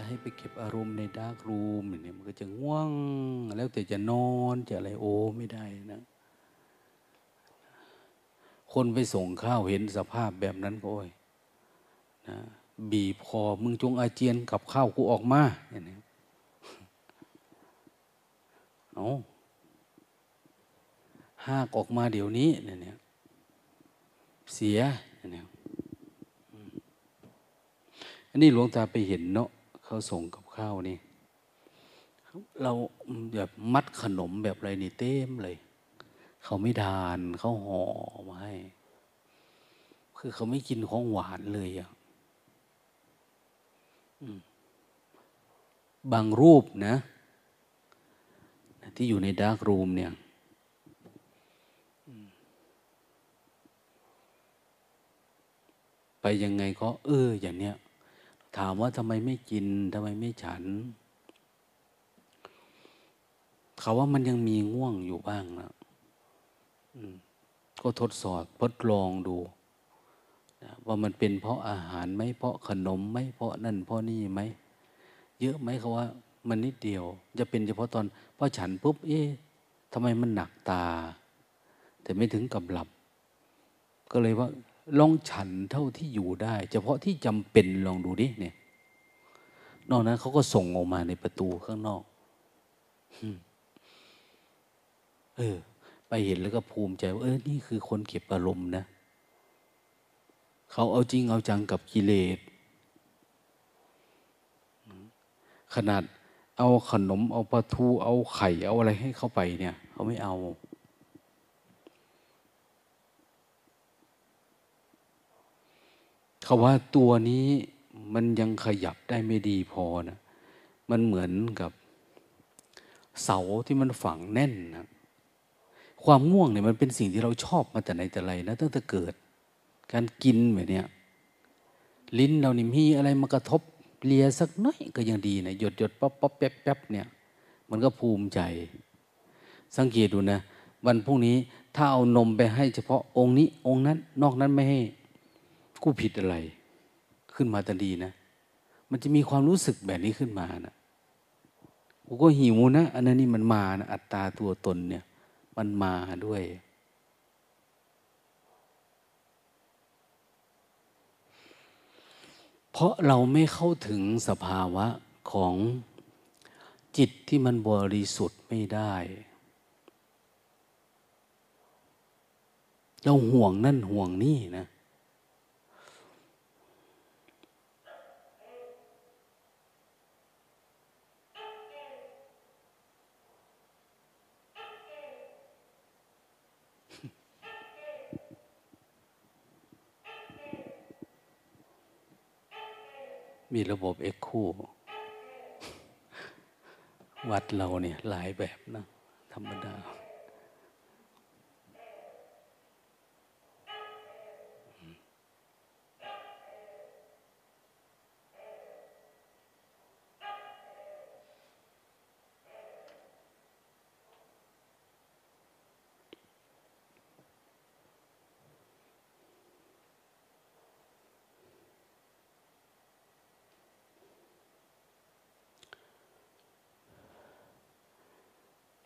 ถ้าให้ไปเก็บอารมณ์ในดาร์กรูมเนี่ยมันก็จะง่วง แล้วแต่จะนอนจะอะไรโอไม่ได้นะคนไปส่งข้าวเห็นสภาพแบบนั้นก็โอ้ยนะบีบคอมึงจงอาเจียนกับข้าวกูออกมาอย่างนี้เอาหากออกมาเดี๋ยวนี้เนี่ยเสียเนี่ยอันนี้หลวงตาไปเห็นเนาะ เขาส่งกับข้าวนี่ เราแบบมัดขนมแบบอะไรนี่เต็มเลย เขาไม่ทานเขาห่อมาให้ คือเขาไม่กินของหวานเลยอะบางรูปนะ ที่อยู่ในดาร์กรูมเนี่ยไปยังไงก็เอออย่างเนี้ย ถามว่าทำไมไม่กินทำไมไม่ฉัน เขาว่ามันยังมีง่วงอยู่บ้างนะก็ทดสอบทดลองดูนะว่ามันเป็นเพราะอาหารไหมเพราะขนมไหมเพราะนั่นเพราะนี่ไหมเยอะไหมเขาว่า มันนิดเดียว จะเป็นเฉพาะตอนพอฉันปุ๊บเอ๊ะทำไมมันหนักตา แต่ไม่ถึงกับหลับ ก็เลยว่า ลองฉันเท่าที่อยู่ได้ เฉพาะที่จำเป็นลองดูดิเนี่ย นอกนั้นเขาก็ส่งออกมาในประตูข้างนอกเออ ไปเห็นแล้วก็ภูมิใจว่าเออนี่คือคนเก็บอารมณ์นะเขาเอาจริงเอาจังกับกิเลสขนาดเอาขนมเอาปลาทูเอาไข่เอาอะไรให้เข้าไปเนี่ย เขาไม่เอา เขาว่าตัวนี้มันยังขยับได้ไม่ดีพอนะมันเหมือนกับเสาที่มันฝังแน่นนะความง่วงเนี่ยมันเป็นสิ่งที่เราชอบมาแต่ไหนแต่ไรนะตั้งแต่เกิด การกินแบบเนี้ยลิ้นเรานี่มีอะไรมากระทบเลียสักน้อยก็ยังดีนะหยดหยดป๊อปป๊อปแป๊บแป๊บเนี่ย มันก็ภูมิใจ สังเกตดูนะ วันพรุ่งนี้ถ้าเอานมไปให้เฉพาะองค์นี้องค์นั้น นอกนั้นไม่ให้ กูผิดอะไร ขึ้นมาทันทีนะ มันจะมีความรู้สึกแบบนี้ขึ้นมานะกูก็หิวนะ อันนั้นนี่มันมานะอัตตาตัวตนเนี่ย มันมาด้วย เพราะเราไม่เข้าถึงสภาวะของจิตที่มันบริสุทธิ์ไม่ได้ เราห่วงนั่นห่วงนี่นะ มีระบบเอ็กคูวัดเราเนี่ยหลายแบบนะ ธรรมดา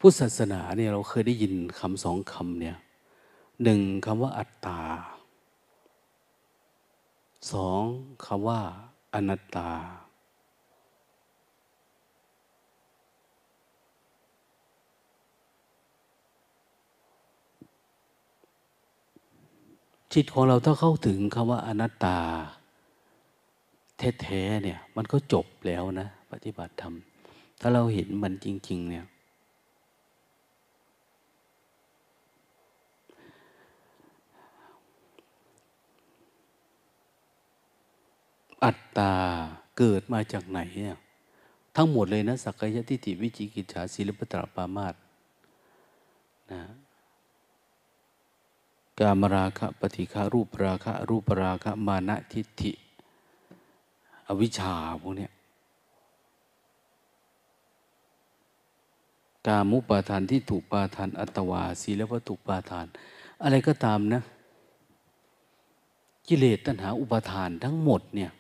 พุทธศาสนาเนี่ยเราเคยได้ยินคำสองคำเนี่ยหนึ่งคำว่าอัตตาสองคำว่าอนัตตา จิตของเราถ้าเข้าถึงคำว่าอนัตตาแท้ๆเนี่ยมันก็จบแล้วนะ ปฏิบัติธรรม ถ้าเราเห็นมันจริง ๆ เนี่ย อัตตาเกิดมาจากไหนเนี่ยทั้งหมดเลยนะสักยทิฏฐิวิจิกิจฉาศีลปตรปามาตนะกามราคะปฏิฆารูปราคะ รูปราคะ มานะทิฏฐิ อวิชชาพวกเนี้ยกามุปาทานที่ถูกปาทาน อัตวาศีลวัตถุปาทาน อะไรก็ตามนะ กิเลสตัณหาอุปาทานทั้งหมดเนี่ย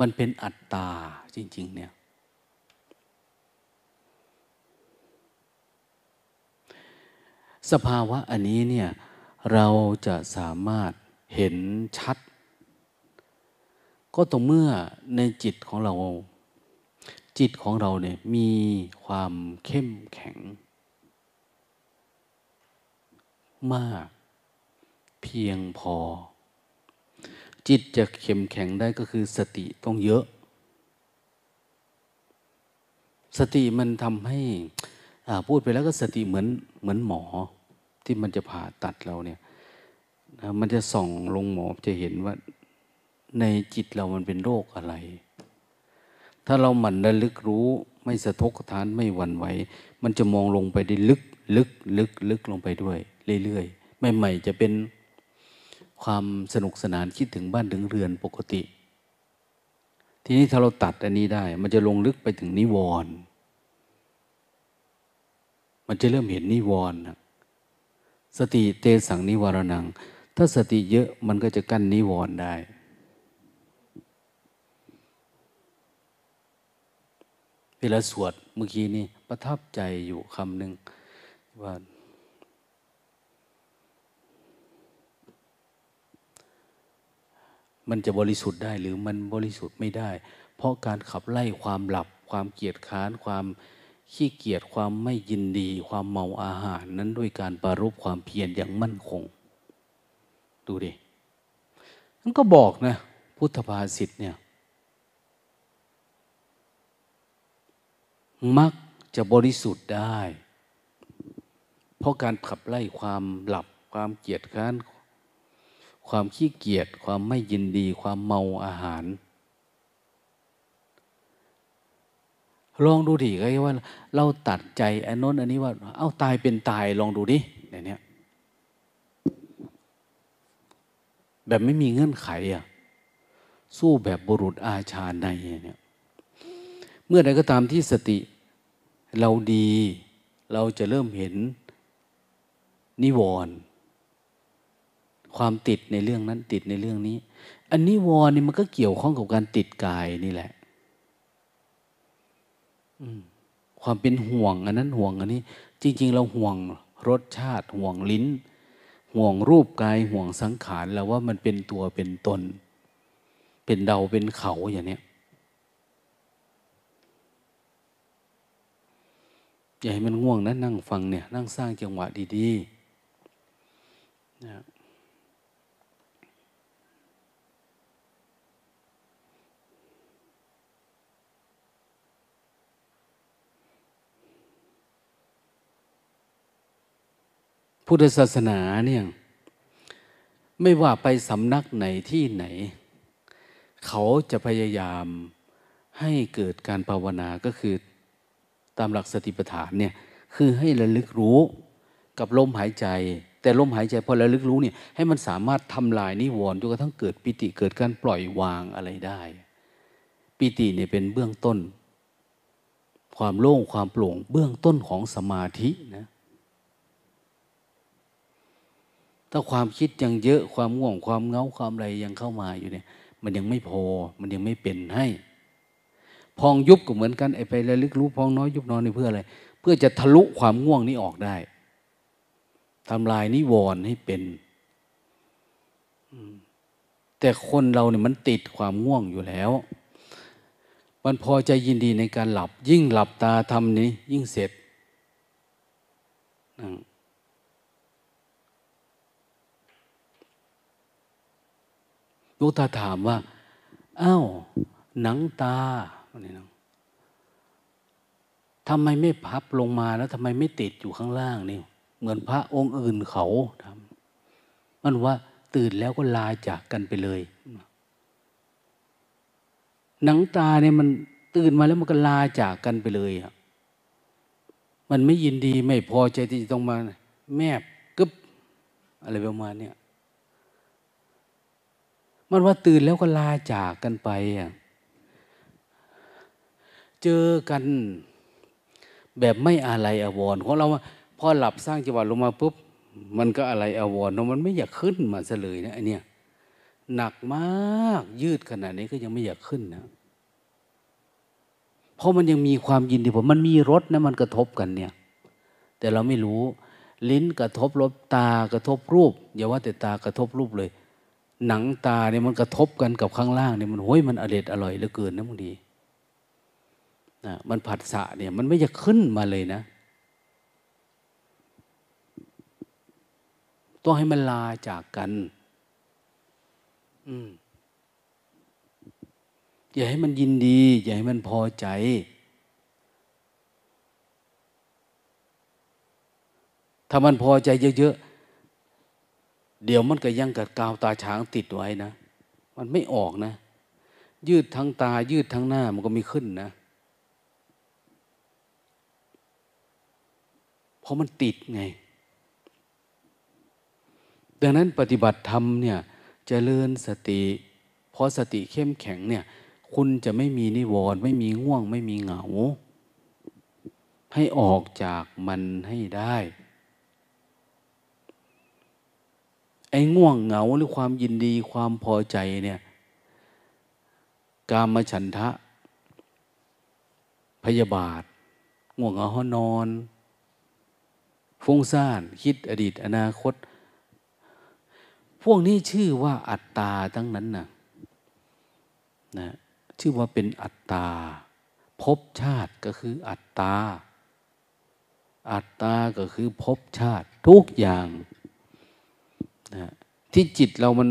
มันเป็นอัตตาจริง ๆ เนี่ย สภาวะอันนี้เนี่ย เราจะสามารถเห็นชัด ก็ต่อเมื่อในจิตของเรา จิตของเราเนี่ยมีความเข้มแข็ง มาก เพียงพอ จิตจะเข้มแข็งได้ก็คือสติต้องเยอะ สติมันทำให้พูดไปแล้วก็สติเหมือนเหมือนหมอที่มันจะผ่าตัดเราเนี่ยมันจะส่องลงหมอจะเห็นว่าในจิตเรามันเป็นโรคอะไร ถ้าเราหมั่นระลึกรู้ไม่สะทกทานไม่หวั่นไหว มันจะมองลงไปได้ลึกลึกลึกลึกลงไปด้วย เรื่อยๆ ใหม่ๆจะเป็น ความสนุกสนานคิดถึงบ้านถึงเรือนปกติ ทีนี้ถ้าเราตัดอันนี้ได้ มันจะลงลึกไปถึงนิวรณ์มันจะเริ่มเห็นนิวรณ์สติเตสังนิวรนัง ถ้าสติเยอะมันก็จะกั้นนิวรณ์ได้ เวลาสวดเมื่อกี้นี้ประทับใจอยู่คำหนึ่งว่า มันจะบริสุทธิ์ได้หรือมันบริสุทธิ์ไม่ได้ เพราะการขับไล่ความหลับ ความเกียจค้าน ความขี้เกียจความไม่ยินดี ความเมาอาหารนั้นด้วยการปารบความเพียรอย่างมั่นคง ดูดิมันก็บอกนะ พุทธภาษิตเนี่ยมักจะบริสุทธิ์ได้ เพราะการขับไล่ความหลับ ความเกียจค้าน ความขี้เกียจความไม่ยินดี ความเมาอาหาร ลองดูดิก็ว่า เราตัดใจอันน้นอันนี้ว่า เอ้าตายเป็นตายลองดูดิเนี่ยแบบไม่มีเงื่อนไขอะสู้แบบบุรุษอาชาในเนี่ยเมื่อใดก็ตามที่สติเราดี เราจะเริ่มเห็นนิวรณ์ ความติดในเรื่องนั้นติดในเรื่องนี้ อันนี้วอนี่มันก็เกี่ยวข้องกับการติดกายนี่แหละความเป็นห่วงอันนั้นห่วงอันนี้ จริง ๆ เราห่วงรสชาติห่วงลิ้น ห่วงรูปกายห่วงสังขารแล้วว่ามันเป็นตัวเป็นตน เป็นเดาเป็นเขาอย่างเนี้ยอย่าให้มันง่วงนะนั่งฟังเนี่ย นั่งสร้างจังหวะดีๆนะ พุทธศาสนาเนี่ยไม่ว่าไปสำนักไหนที่ไหน เขาจะพยายามให้เกิดการภาวนาก็คือตามหลักสติปัฏฐานเนี่ยคือให้ระลึกรู้กับลมหายใจ แต่ลมหายใจพอระลึกรู้เนี่ยให้มันสามารถทำลายนิวรณ์จนกระทั่งเกิดปิติเกิดการปล่อยวางอะไรได้ ปิติเนี่ยเป็นเบื้องต้น ความโล่งความโปร่งเบื้องต้นของสมาธินะ ถ้าความคิดยังเยอะความง่วงความเงาความอะไรยังเข้ามาอยู่เนี่ย มันยังไม่พอ มันยังไม่เป็นให้ พองยุบก็เหมือนกันไอ้ไประลึกรู้พองน้อยยุบนอนนี่เพื่ออะไร เพื่อจะทะลุความง่วงนี้ออกได้ทำลายนิวรณ์ให้เป็นแต่คนเราเนี่ยมันติดความง่วงอยู่แล้ว มันพอใจยินดีในการหลับ ยิ่งหลับตาทำนี้ ยิ่งเสร็จ ลูกตาถามว่าอ้าวหนังตาทำไมไม่พับลงมาแล้วทำไมไม่ติดอยู่ข้างล่างนี่เหมือนพระองค์อื่นเขาทำมันว่าตื่นแล้วก็ลาจากกันไปเลย หนังตาเนี่ยมันตื่นมาแล้วมันก็ลาจากกันไปเลยอะมันไม่ยินดีไม่พอใจที่จะต้องมาแมบกึบอะไรประมาณเนี้ย มันว่าตื่นแล้วก็ลาจากกันไปอะเจอกันแบบไม่อะไรอววรของเราพอหลับสร้างจังหวะลงมาปุ๊บมันก็อะไรอววรเนาะมันไม่อยากขึ้นมาเลยนะไอเนี้ยหนักมากยืดขนาดนี้ก็ยังไม่อยากขึ้นนะเพราะมันยังมีความยินดีผมมันมีรสนะมันกระทบกันเนี่ย แต่เราไม่รู้ ลิ้นกระทบรสตากระทบรูปอย่าว่าแต่ตากระทบรูปเลย หนังตาเนี่ยมันกระทบกันกับข้างล่างเนี่ยมันโห้ยมันอร่อยอร่อยเหลือเกินนะบางทีนะมันผัดสะเนี่ยมันไม่จะขึ้นมาเลยนะ ต้องให้มันลาจากกัน อืมอย่าให้มันยินดี อย่าให้มันพอใจ ถ้ามันพอใจเยอะ เดี๋ยวมันก็ยังกัดกาวตาช้างติดไว้นะ มันไม่ออกนะ ยืดทั้งตา ยืดทั้งหน้ามันก็ไม่ขึ้นนะเพราะมันติดไง ดังนั้นปฏิบัติธรรมเนี่ยจเจริญสติ เพราะสติเข้มแข็งเนี่ย คุณจะไม่มีนิวรณ์ไม่มีง่วง ไม่มีเหงา ให้ออกจากมันให้ได้ ไอ้ง่วงเหงาหรือความยินดีความพอใจเนี่ยกามฉันทะ พยาบาท ง่วงเหงาหอนอน ฟุ้งซ่าน คิดอดีตอนาคต พวกนี้ชื่อว่าอัตตาทั้งนั้นนะนะชื่อว่าเป็นอัตตาภพชาติก็คืออัตตา อัตตาก็คือภพชาติทุกอย่าง นะที่จิตเรามัน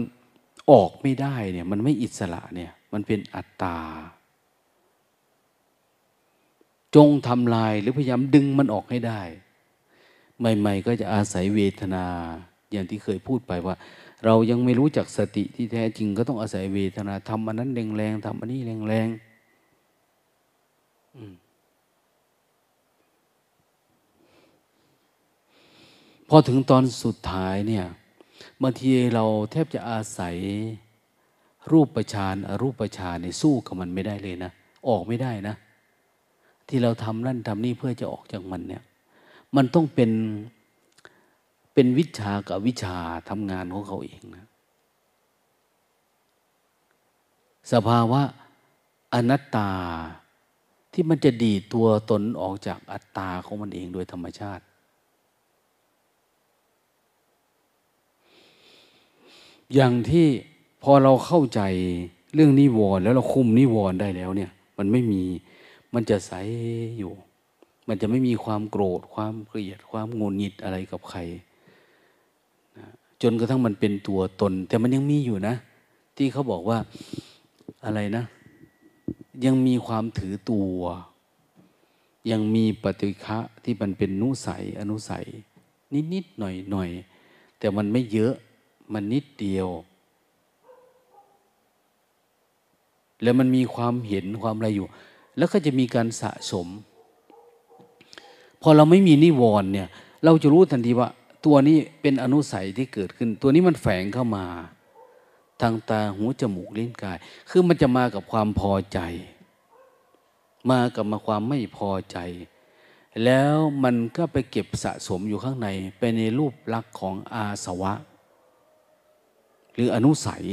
ออกไม่ได้เนี่ยมันไม่อิสระเนี่ยมันเป็นอัตตา จงทำลายหรือพยายามดึงมันออกให้ได้ ใหม่ ๆ ก็จะอาศัยเวทนา อย่างที่เคยพูดไปว่า เรายังไม่รู้จักสติที่แท้จริงก็ต้องอาศัยเวทนาทำอันนั้นแรงๆทำอันนี้แรงๆพอถึงตอนสุดท้ายเนี่ย บางทีเราแทบจะอาศัยรูปประชานอรูปประชานในสู้กับมันไม่ได้เลยนะ ออกไม่ได้นะ ที่เราทำนั่นทำนี่เพื่อจะออกจากมันเนี่ย มันต้องเป็นเป็นวิชากับวิชาทำงานของเขาเองนะ สภาวะอนัตตาที่มันจะดีตัวตนออกจากอัตตาของมันเองโดยธรรมชาติ อย่างที่พอเราเข้าใจเรื่องนิวรณ์แล้วเราคุมนิวรณ์ได้แล้วเนี่ย มันไม่มีมันจะใสอยู่ มันจะไม่มีความโกรธ ความเกลียด ความงุนงิดอะไรกับใครจนกระทั่งมันเป็นตัวตน แต่มันยังมีอยู่นะ ที่เขาบอกว่าอะไรนะ ยังมีความถือตัว ยังมีปฏิฆะที่มันเป็นนุสัยอนุสัย นิดนิดหน่อยหน่อยแต่มันไม่เยอะ มันนิดเดียว แล้วมันมีความเห็นความอะไรอยู่ แล้วก็จะมีการสะสม พอเราไม่มีนิวรณ์เนี่ย เราจะรู้ทันทีว่า ตัวนี้เป็นอนุสัยที่เกิดขึ้น ตัวนี้มันแฝงเข้ามา ทางตาหูจมูกลิ้นกาย คือมันจะมากับความพอใจ มากับมาความไม่พอใจแล้วมันก็ไปเก็บสะสมอยู่ข้างใน ไปในรูปลักษณ์ของอาสวะ หรืออนุสัย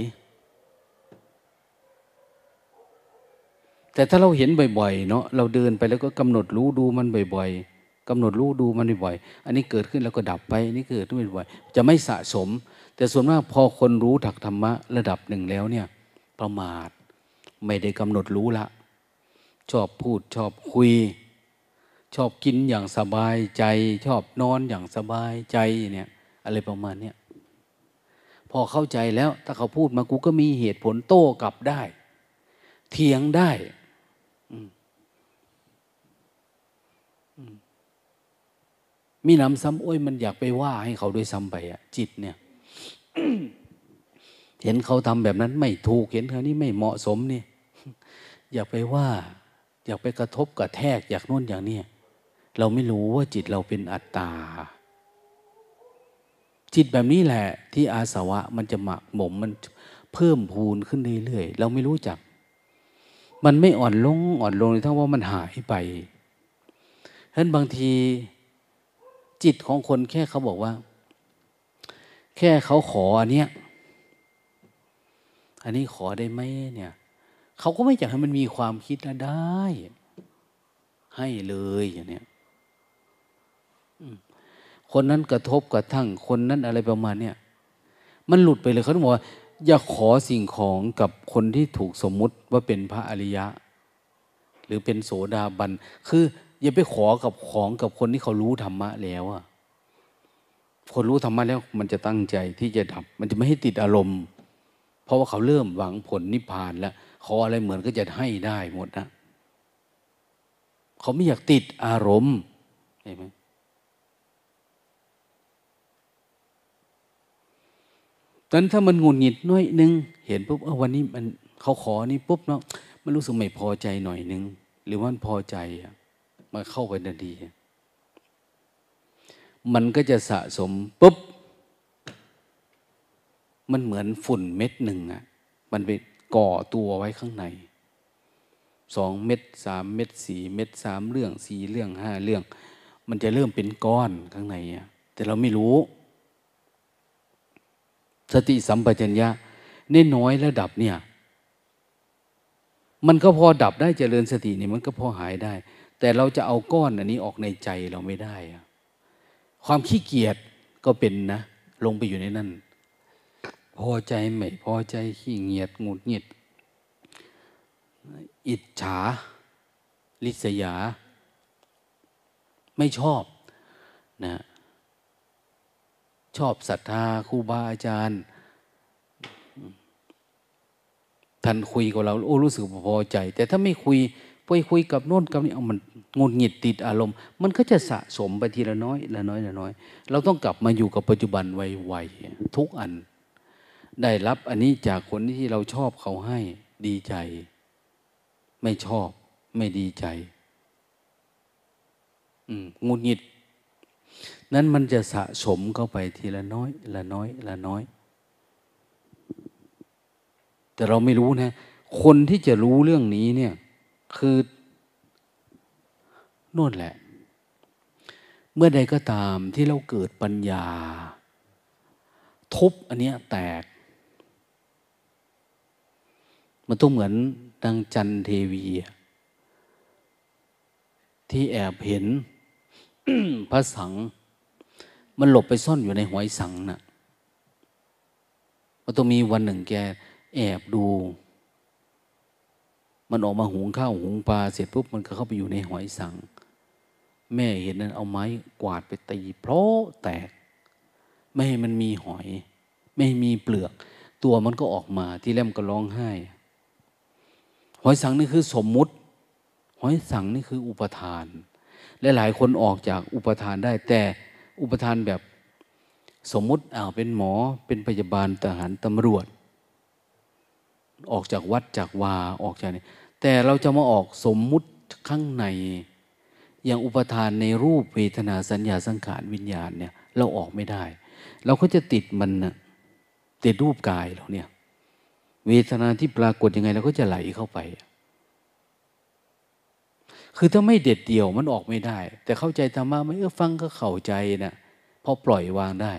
แต่ถ้าเราเห็นบ่อยๆเนาะเราเดินไปแล้วก็กำหนดรู้ดูมันบ่อย ๆกำหนดรู้ดูมันบ่อยๆอันนี้เกิดขึ้นแล้วก็ดับไปอันนี้เกิดขึ้นบ่อยๆจะไม่สะสม แต่ส่วนมากพอคนรู้ถักธรรมะระดับหนึ่งแล้วเนี่ย ประมาทไม่ได้กำหนดรู้ละชอบพูดชอบคุย ชอบกินอย่างสบายใจ ชอบนอนอย่างสบายใจเนี่ยอะไรประมาณเนี้ย พอเข้าใจแล้ว ถ้าเขาพูดมากูก็มีเหตุผลโต้กลับได้ เถียงได้มมีน้ำซ้ำโอ้ยมันอยากไปว่าให้เขาด้วยซ้ำไปอะจิตเนี่ย เห็นเขาทำแบบนั้นไม่ถูกเห็นเขานี้ไม่เหมาะสมนี่อยากไปว่า อยากไปกระทบกระแทกอยากนู่นอย่างนี้เราไม่รู้ว่าจิตเราเป็นอัตตา จิตแบบนี้แหละ ที่อาสวะมันจะหมักหมมมันเพิ่มพูนขึ้นเรื่อยๆเราไม่รู้จัก มันไม่อ่อนลงอ่อนลงเลยทั้งว่ามันหายไปฉะนั้นบางทีจิตของคนแค่เขาบอกว่า แค่เขาขออันเนี้ยอันนี้ขอได้ไหมเนี่ยเขาก็ไม่อยากให้มันมีความคิดนะได้ ให้เลยอย่างเนี้ย คนนั้นกระทบกระทั่งคนนั้นอะไรประมาณเนี้ยมันหลุดไปเลยเขาบอกว่าอย่าขอสิ่งของกับคนที่ถูกสมมุติว่าเป็นพระอริยะ หรือเป็นโสดาบัน คืออย่าไปขอกับของกับคนที่เขารู้ธรรมะแล้วอะคนรู้ธรรมะแล้วมันจะตั้งใจที่จะดับ มันจะไม่ให้ติดอารมณ์ เพราะว่าเขาเริ่มหวังผลนิพพานแล้ว ขออะไรเหมือนก็จะให้ได้หมดนะเขาไม่อยากติดอารมณ์เห็นไหม ตอนถ้ามันงุนหงิดน้อยนึง เห็นปุ๊บวันนี้มันเขาขอนี่ปุ๊บเนาะมันรู้สึกไม่พอใจหน่อยนึง หรือว่ามันพอใจมาเข้าไปนาทีมันก็จะสะสมปุ๊บ มันเหมือนฝุ่นเม็ดหนึ่งอะมันไปก่อตัวไว้ข้างในสองเม็ดสามเม็ดสี่เม็ดสามเรื่องสี่เรื่องห้าเรื่อง มันจะเริ่มเป็นก้อนข้างในอะแต่เราไม่รู้ สติสัมปชัญญะนน้อยระดับเนี่ย มันก็พอดับได้เจริญสตินี่มันก็พอหายได้ แต่เราจะเอาก้อนอันนี้ออกในใจเราไม่ได้อะความขี้เกียจก็เป็นนะ ลงไปอยู่ในนั้นพอใจไม่พอใจขี้เกียจงุดหงิด อิจฉา ลิษยา ไม่ชอบนะ ชอบศรัทธาครูบาอาจารย์ ท่านคุยกับเราโอ้รู้สึกพอใจ แต่ถ้าไม่คุยไปคุยกับโน่นกับนี่เอามันงุนหงิดติดอารมณ์ มันก็จะสะสมไปทีละน้อยละน้อยละน้อย เราต้องกลับมาอยู่กับปัจจุบันไวๆทุกอัน ได้รับอันนี้จากคนที่เราชอบเขาให้ดีใจ ไม่ชอบไม่ดีใจงุนหงิด นั้นมันจะสะสมเข้าไปทีละน้อย ละน้อย ละน้อย แต่เราไม่รู้นะ คนที่จะรู้เรื่องนี้เนี่ย คือนู่นแหละ เมื่อใดก็ตามที่เราเกิดปัญญา ทุบอันเนี้ยแตก มันต้องเหมือนดังจันเทวี ที่แอบเห็นพระสัง มันหลบไปซ่อนอยู่ในหอยสังนะ่ะมันต้องมีวันหนึ่งแกแอบดู มันออกมาหุงข้าวหุงปลาเสร็จปุ๊บมันก็เข้าไปอยู่ในหอยสัง แม่เห็นนั้นเอาไม้กวาดไปตีเพราะแตก ไม่ให้มันมีหอย ไม่มีเปลือก ตัวมันก็ออกมาที่แรมก็ร้องไห้ หอยสังนี่คือสมมุติ หอยสังนี่คืออุปทาน และหลายคนออกจากอุปทานได้แต่ อุปทานแบบสมมุติอ้าวเป็นหมอเป็นพยาบาลทหารตำรวจ ออกจากวัดจากวาออกจากนี่แต่เราจะมาออกสมมุติข้างใน อย่างอุปทานในรูปเวทนาสัญญาสังขารวิญญาณเนี่ยเราออกไม่ได้ เราก็จะติดมันนะติดรูปกายเราเนี่ย เวทนาที่ปรากฏยังไงเราก็จะไหลเข้าไป คือถ้าไม่เด็ดเดี่ยวมันออกไม่ได้ แต่เข้าใจธรรมะไม่เออฟังก็เข้าใจนะพอปล่อยวางได้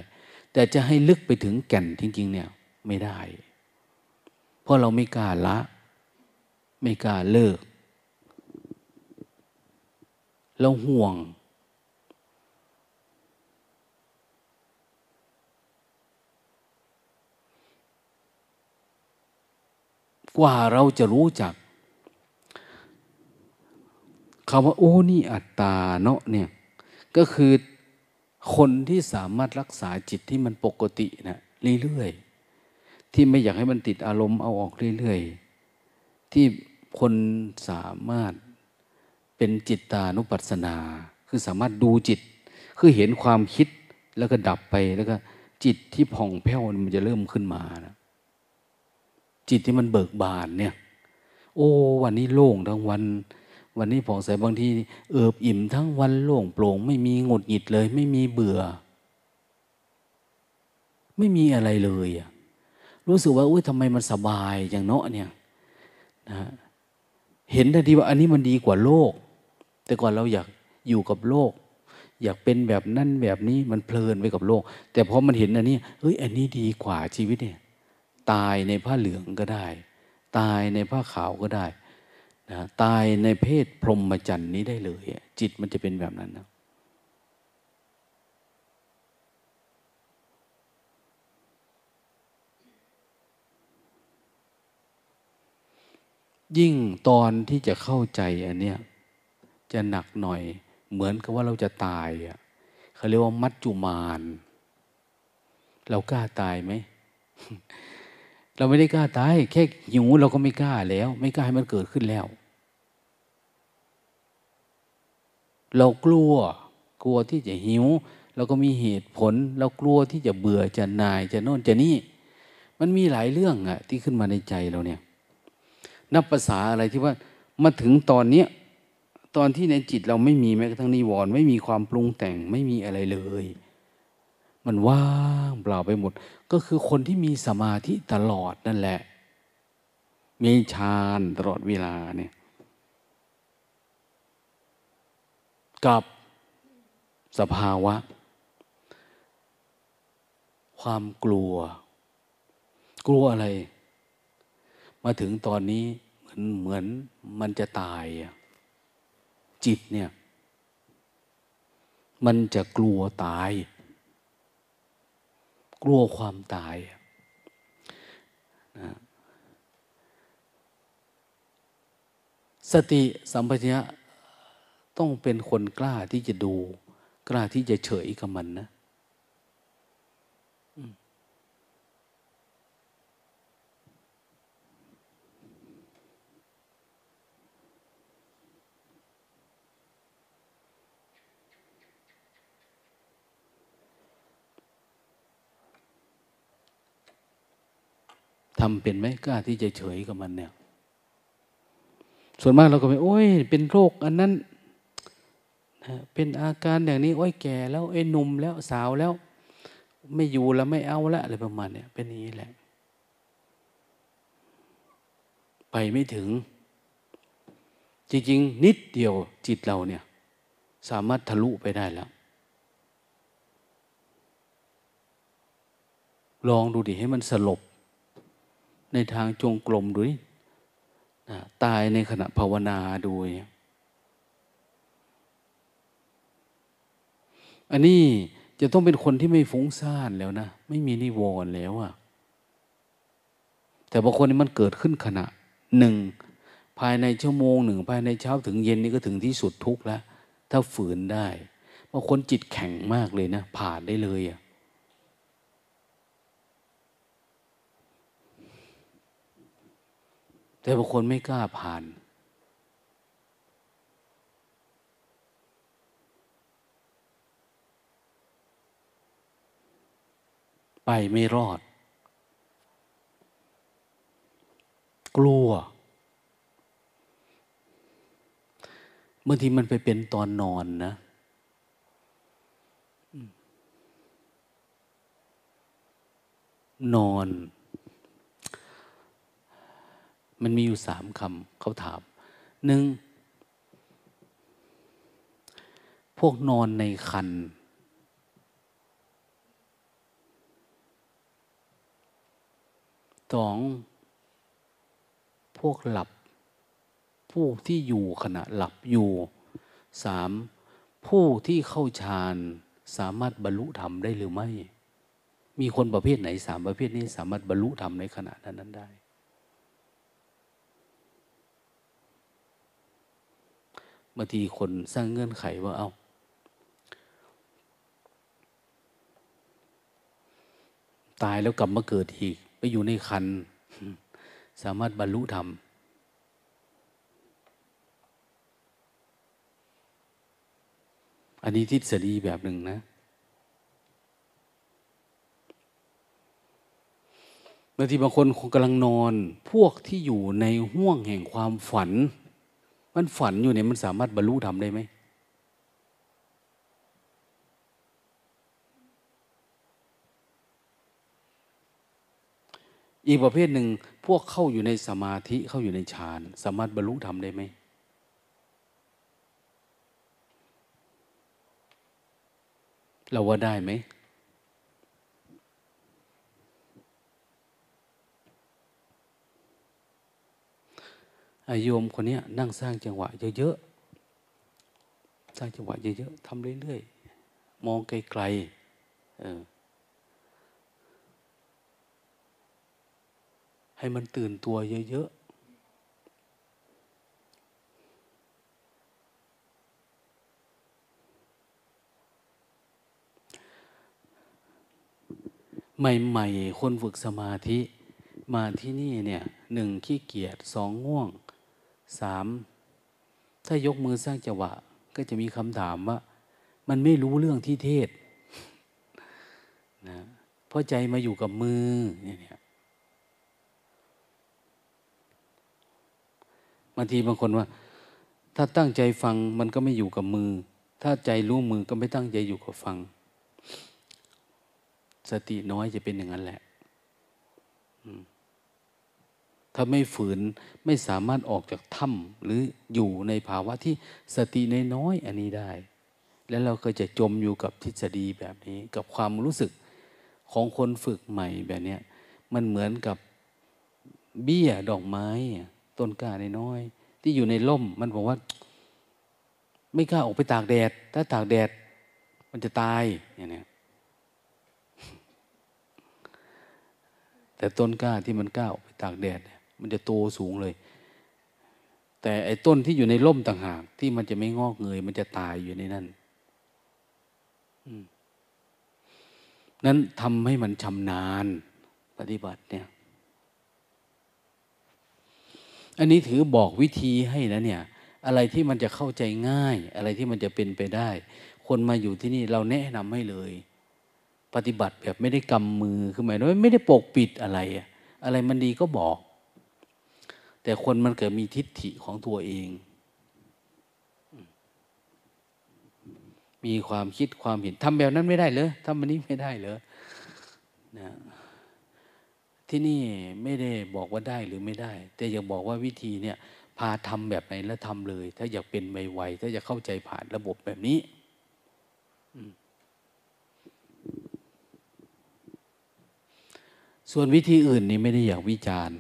แต่จะให้ลึกไปถึงแก่นจริง ๆ เนี่ยไม่ได้ เพราะเราไม่กล้าละ ไม่กล้าเลิก เราห่วง กว่าเราจะรู้จัก คำว่าโอ้นี่อัตตาเนาะเนี่ยก็คือคนที่สามารถรักษาจิตที่มันปกตินะเรื่อยๆที่ไม่อยากให้มันติดอารมณ์เอาออกเรื่อยๆที่คนสามารถเป็นจิตตานุปัสสนา คือสามารถดูจิต คือเห็นความคิดแล้วก็ดับไปแล้วก็จิตที่ผ่องแผ้วมันจะเริ่มขึ้นมานะจิตที่มันเบิกบานเนี่ย โอ้ วันนี้โล่งทั้งวัน วันนี้ผ่องใสบางทีเอิบอิ่มทั้งวันโล่งโปร่ง ไม่มีงดหงิดเลย ไม่มีเบื่อ ไม่มีอะไรเลยรู้สึกว่าอุ้ยทำไมมันสบายอย่างเนาะเนี่ยนะเห็นทันทีว่าอันนี้มันดีกว่าโลก แต่ก่อนเราอยากอยู่กับโลก อยากเป็นแบบนั้นแบบนี้มันเพลินไปกับโลก แต่พอมันเห็นอันนี้เฮ้ยอันนี้ดีกว่าชีวิตเนี่ย ตายในผ้าเหลืองก็ได้ ตายในผ้าขาวก็ได้ นะตายในเพศพรหมจรรย์นี้ได้เลย จิตมันจะเป็นแบบนั้นนะยิ่งตอนที่จะเข้าใจอันเนี้ยจะหนักหน่อย เหมือนกับว่าเราจะตายอะเขาเรียกว่ามัจจุมาน เรากล้าตายไหม เราไม่ได้กล้าตาย แค่หิวเราก็ไม่กล้าแล้ว ไม่กล้าให้มันเกิดขึ้นแล้ว เรากลัว กลัวที่จะหิว เราก็มีเหตุผล เรากลัวที่จะเบื่อจะนายจะโน่นจะนี่ มันมีหลายเรื่องอะที่ขึ้นมาในใจเราเนี่ย นับภาษาอะไรที่ว่ามาถึงตอนเนี้ยตอนที่ในจิตเราไม่มีแม้กระทั่งนิวรณ์ไม่มีความปรุงแต่งไม่มีอะไรเลย มันว่างเปล่าไปหมด ก็คือคนที่มีสมาธิตลอดนั่นแหละ มีฌานตลอดเวลาเนี่ยกับสภาวะ ความกลัว กลัวอะไร มาถึงตอนนี้เหมือนเหมือนมันจะตาย จิตเนี่ย มันจะกลัวตาย กลัวความตายนะสติสัมปชัญญะต้องเป็นคนกล้าที่จะดู กล้าที่จะเฉยกับมันนะ ทำเป็นไหมกล้าที่จะเฉยกับมันเนี่ย ส่วนมากเราก็ไปโอ้ย เป็นโรคอันนั้นเป็นอาการอย่างนี้ โอ้ยแก่แล้วไอ้หนุ่มแล้วสาวแล้ว ไม่อยู่แล้วไม่เอาละอะไรประมาณเนี้ยเป็นนี้แหละ ไปไม่ถึง จริงๆ นิดเดียวจิตเราเนี่ย สามารถทะลุไปได้แล้ว ลองดูดิให้มันสลบ ในทางจงกรมดูนะตายในขณะภาวนาดูเนี่ยอันนี้จะต้องเป็นคนที่ไม่ฟุ้งซ่านแล้วนะ ไม่มีนิวรณ์แล้วอะแต่บางคนนี่มันเกิดขึ้นขณะหนึ่งภายในชั่วโมงหนึ่งภายในเช้าถึงเย็นนี่ก็ถึงที่สุดทุกข์แล้ว ถ้าฝืนได้บางคนจิตแข็งมากเลยนะ ผ่านได้เลยอะ แต่บางคนไม่กล้าผ่าน ไปไม่รอด กลัวบางทีมันไปเป็นตอนนอนนะนอน มันมีอยู่สามคำเขาถามหนึ่งพวกนอนในคัน สอง พวกหลับ ผู้ที่อยู่ขณะหลับอยู่ สาม ผู้ที่เข้าฌานสามารถบรรลุธรรมได้หรือไม่ มีคนประเภทไหนสามประเภทนี้สามารถบรรลุธรรมในขณะนั้นได้ บางทีคนสร้างเงื่อนไขว่าเอา้าตายแล้วกลับมาเกิดอีก ไปอยู่ในคัน สามารถบรรลุธรรมอันนี้ทฤษฎีแบบหนึ่งนะบางทีบางคนคงกำลังนอน พวกที่อยู่ในห่วงแห่งความฝัน มันฝันอยู่เนี่ยมันสามารถบรรลุธรรมได้ไหมอีกประเภทหนึ่งพวกเข้าอยู่ในสมาธิเข้าอยู่ในฌานสามารถบรรลุธรรมได้ไหมเราว่าได้ไหมอ อา โยมคนนี้นั่งสร้างจังหวะเยอะๆ สร้างจังหวะเยอะๆทำเรื่อยๆ มองไกลๆให้มันตื่นตัวเยอะๆใหม่ๆ คนฝึกสมาธิ มาที่นี่เนี่ยหนึ่งขี้เกียจสองง่วง สามถ้ายกมือสร้างจังหวะ ก็จะมีคำถามว่า มันไม่รู้เรื่องที่เทศนะเพราะใจมาอยู่กับมือเนี่ยบางทีบางคนว่า ถ้าตั้งใจฟังมันก็ไม่อยู่กับมือ ถ้าใจรู้มือก็ไม่ตั้งใจอยู่กับฟัง สติน้อยจะเป็นอย่างนั้นแหละ ถ้าไม่ฝืนไม่สามารถออกจากถ้ำหรืออยู่ในภาวะที่สติในน้อยอันนี้ได้ แล้วเราก็จะจมอยู่กับทฤษฎีแบบนี้ กับความรู้สึกของคนฝึกใหม่แบบนี้มันเหมือนกับเบี้ยดอกไม้ต้นกล้าในน้อยที่อยู่ในร่ม มันบอกว่า ไม่กล้าออกไปตากแดด ถ้าตากแดด มันจะตายอย่างนี้แต่ต้นกล้าที่มันกล้าออกไปตากแดด มันจะโตสูงเลย แต่ไอ้ต้นที่อยู่ในร่มต่างหาก ที่มันจะไม่งอกเงย มันจะตายอยู่ในนั้นนั้นทำให้มันชำนาญปฏิบัติเนี่ย อันนี้ถือบอกวิธีให้นะเนี่ย อะไรที่มันจะเข้าใจง่าย อะไรที่มันจะเป็นไปได้ คนมาอยู่ที่นี่เราแนะนำให้เลย ปฏิบัติแบบไม่ได้กำมือคือหมายถึงไม่ได้ปกปิดอะไร อะไรมันดีก็บอก แต่คนมันเกิดมีทิฏฐิของตัวเอง มีความคิดความเห็นทำแบบนั้นไม่ได้เลยทำแบบนี้ไม่ได้เลยนะที่นี่ไม่ได้บอกว่าได้หรือไม่ได้ แต่อยากบอกว่าวิธีเนี่ยพาทำแบบไหนแล้วทำเลย ถ้าอยากเป็นไวๆถ้าอยากเข้าใจผ่านระบบแบบนี้ส่วนวิธีอื่นนี่ไม่ได้อยากวิจารณ์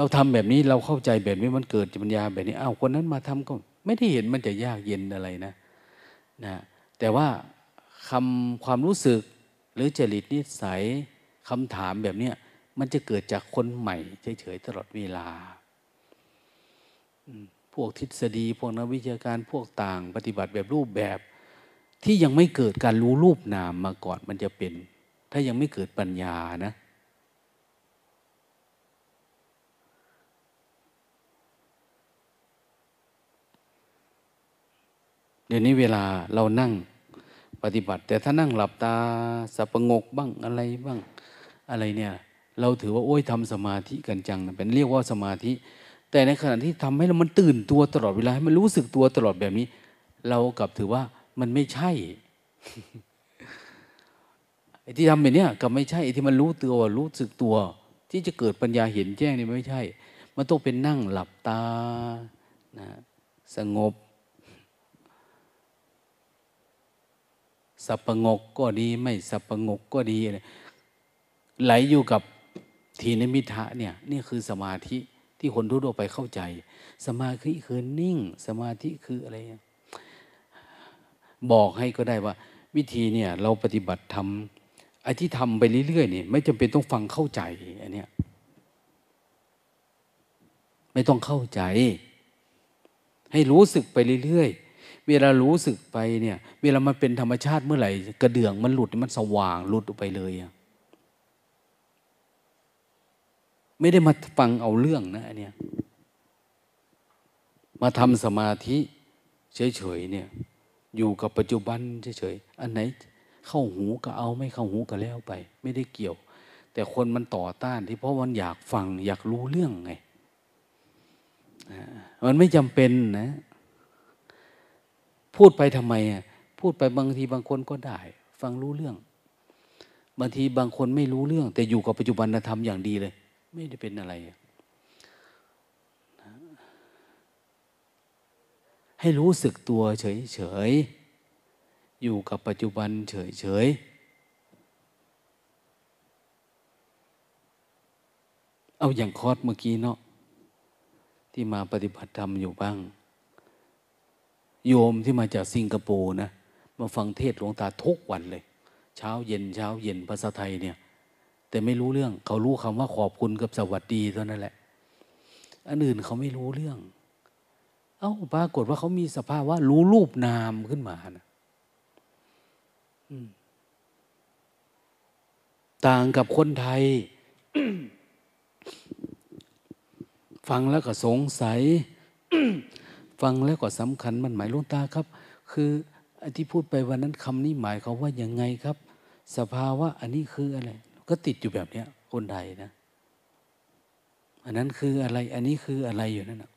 เราทำแบบนี้เราเข้าใจแบบนี้มันเกิดปัญญาแบบนี้อ้าวคนนั้นมาทำก็ไม่ได้เห็นมันจะยากเย็นอะไรนะนะแต่ว่าคำความรู้สึกหรือจริตนิสัยคำถามแบบนี้มันจะเกิดจากคนใหม่เฉยๆตลอดเวลา พวกทฤษฎีพวกนักวิชาการพวกต่างปฏิบัติแบบรูปแบบ ที่ยังไม่เกิดการรู้รูปนามมาก่อนมันจะเป็น ถ้ายังไม่เกิดปัญญานะ เดี๋ยวนี้เวลาเรานั่งปฏิบัติ แต่ถ้านั่งหลับตาสับงกบ้างอะไรบ้างอะไรเนี่ย เราถือว่าโอ้ยทำสมาธิกันจังเป็นเรียกว่าสมาธิ แต่ในขณะที่ทำให้เรามันตื่นตัวตลอดเวลาให้มันรู้สึกตัวตลอดแบบนี้ เรากลับถือว่ามันไม่ใช่ไอ้ที่ทำแบบนี้กับไม่ใช่ไอ้ที่มันรู้ตัวรู้สึกตัว ที่จะเกิดปัญญาเห็นแจ้งนี่ไม่ใช่ มันต้องเป็นนั่งหลับตานะสงบ สับประงกก็ดีไม่สับประงกก็ดีไหลอยู่กับทีนมิทะเนี่ยนี่คือสมาธิที่คนทั่วไปเข้าใจ สมาธิคือนิ่ง สมาธิคืออะไร บอกให้ก็ได้ว่า วิธีเนี่ยเราปฏิบัติทำไอ้ที่ทำไปเรื่อยๆนี่ไม่จำเป็นต้องฟังเข้าใจอันเนี้ยไม่ต้องเข้าใจ ให้รู้สึกไปเรื่อยๆ เวลารู้สึกไปเนี่ย เวลามันเป็นธรรมชาติเมื่อไหร่ กระเดื่องมันหลุดมันสว่างหลุดออกไปเลยอะไม่ได้มาฟังเอาเรื่องนะอันเนี้ยมาทำสมาธิเฉยๆเนี่ย อยู่กับปัจจุบันเฉยๆอันไหน เข้าหูก็เอาไม่เข้าหูก็แล้วไป ไม่ได้เกี่ยว แต่คนมันต่อต้านที่เพราะมันอยากฟังอยากรู้เรื่องไงมันไม่จำเป็นนะ พูดไปทำไมอะพูดไปบางทีบางคนก็ได้ ฟังรู้เรื่อง บางทีบางคนไม่รู้เรื่อง แต่อยู่กับปัจจุบันธรรมอย่างดีเลย ไม่ได้เป็นอะไร ให้รู้สึกตัวเฉยๆอยู่กับปัจจุบันเฉยๆเอาอย่างคอร์สเมื่อกี้เนาะที่มาปฏิบัติธรรมอยู่บ้าง โยมที่มาจากสิงคโปร์นะมาฟังเทศหลวงตาทุกวันเลย เช้าเย็นเช้าเย็นภาษาไทยเนี่ย แต่ไม่รู้เรื่อง เขารู้คำว่าขอบคุณกับสวัสดีเท่านั้นแหละ อันอื่นเขาไม่รู้เรื่อง เอา้าปรากฏว่าเขามีสภาพว่ารู้รูปนามขึ้นมานะต่างกับคนไทย ฟังแล้วก็สงสัย ฟังแล้วก็สำคัญมันหมายลุงตาครับ คืออที่พูดไปวันนั้นคำนี้หมายเขาว่ายังไงครับ สภาวะอันนี้คืออะไร ก็ติดอยู่แบบเนี้ย คนไทยนะอันนั้นคืออะไร อันนี้คืออะไรอยู่นั่นนะ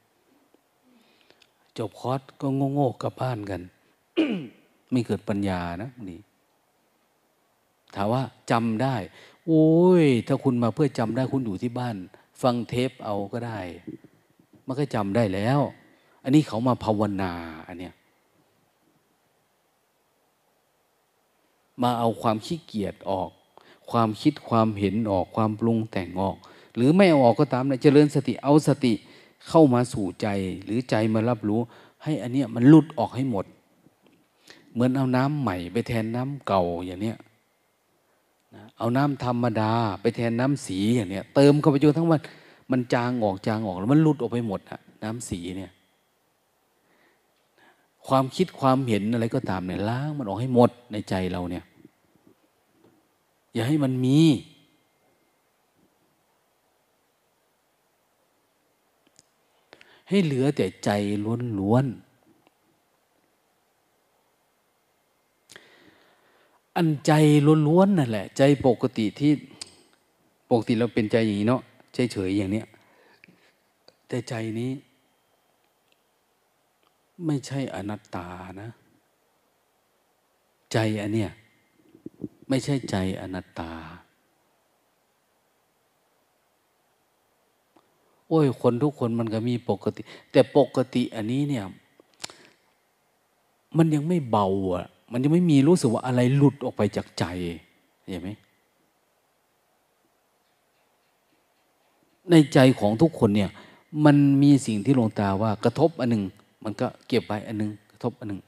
จบคอร์สก็โง่ๆกลับบ้านกัน ไม่เกิดปัญญานะนี่ถามว่าจำได้ โอ้ย ถ้าคุณมาเพื่อจำได้คุณอยู่ที่บ้าน ฟังเทปเอาก็ได้ มันก็จำได้แล้ว อันนี้เขามาภาวนาอันเนี้ยมาเอาความขี้เกียจออก ความคิดความเห็นออกความปรุงแต่งออก หรือไม่เอาออกก็ตามนะเจริญสติเอาสติเข้ามาสู่ใจหรือใจมารับรู้ ให้อันเนี้ยมันลุดออกให้หมด เหมือนเอาน้ำใหม่ไปแทนน้ำเก่าอย่างเนี้ยเอาน้ำธรรมดา ไปแทนน้ำสีอย่างเนี้ยเติมเข้าไปจนทั้งวันมันจางออกจางออกแล้วมันหลุดออกไปหมดอะน้ำสีเนี่ย ความคิดความเห็นอะไรก็ตามเนี่ยล้างมันออกให้หมดในใจเราเนี่ย อย่าให้มันมี ให้เหลือแต่ใจล้วนๆอันใจล้วนๆนั่นแหละ ใจปกติที่ปกติเราเป็นใจอย่างนี้เนาะใจเฉยอย่างเนี้ยแต่ใจนี้ ไม่ใช่อนัตตานะ ใจอันเนี้ยไม่ใช่ใจอนัตตา โอ้ย คนทุกคนมันก็มีปกติ แต่ปกติอันนี้เนี่ย มันยังไม่เบาอะ มันยังไม่มีรู้สึกว่าอะไรหลุดออกไปจากใจเห็นไหมในใจของทุกคนเนี่ย มันมีสิ่งที่ลงตาว่ากระทบอันหนึ่ง มันก็เก็บไว้อันหนึ่งกระทบอันหนึ่ง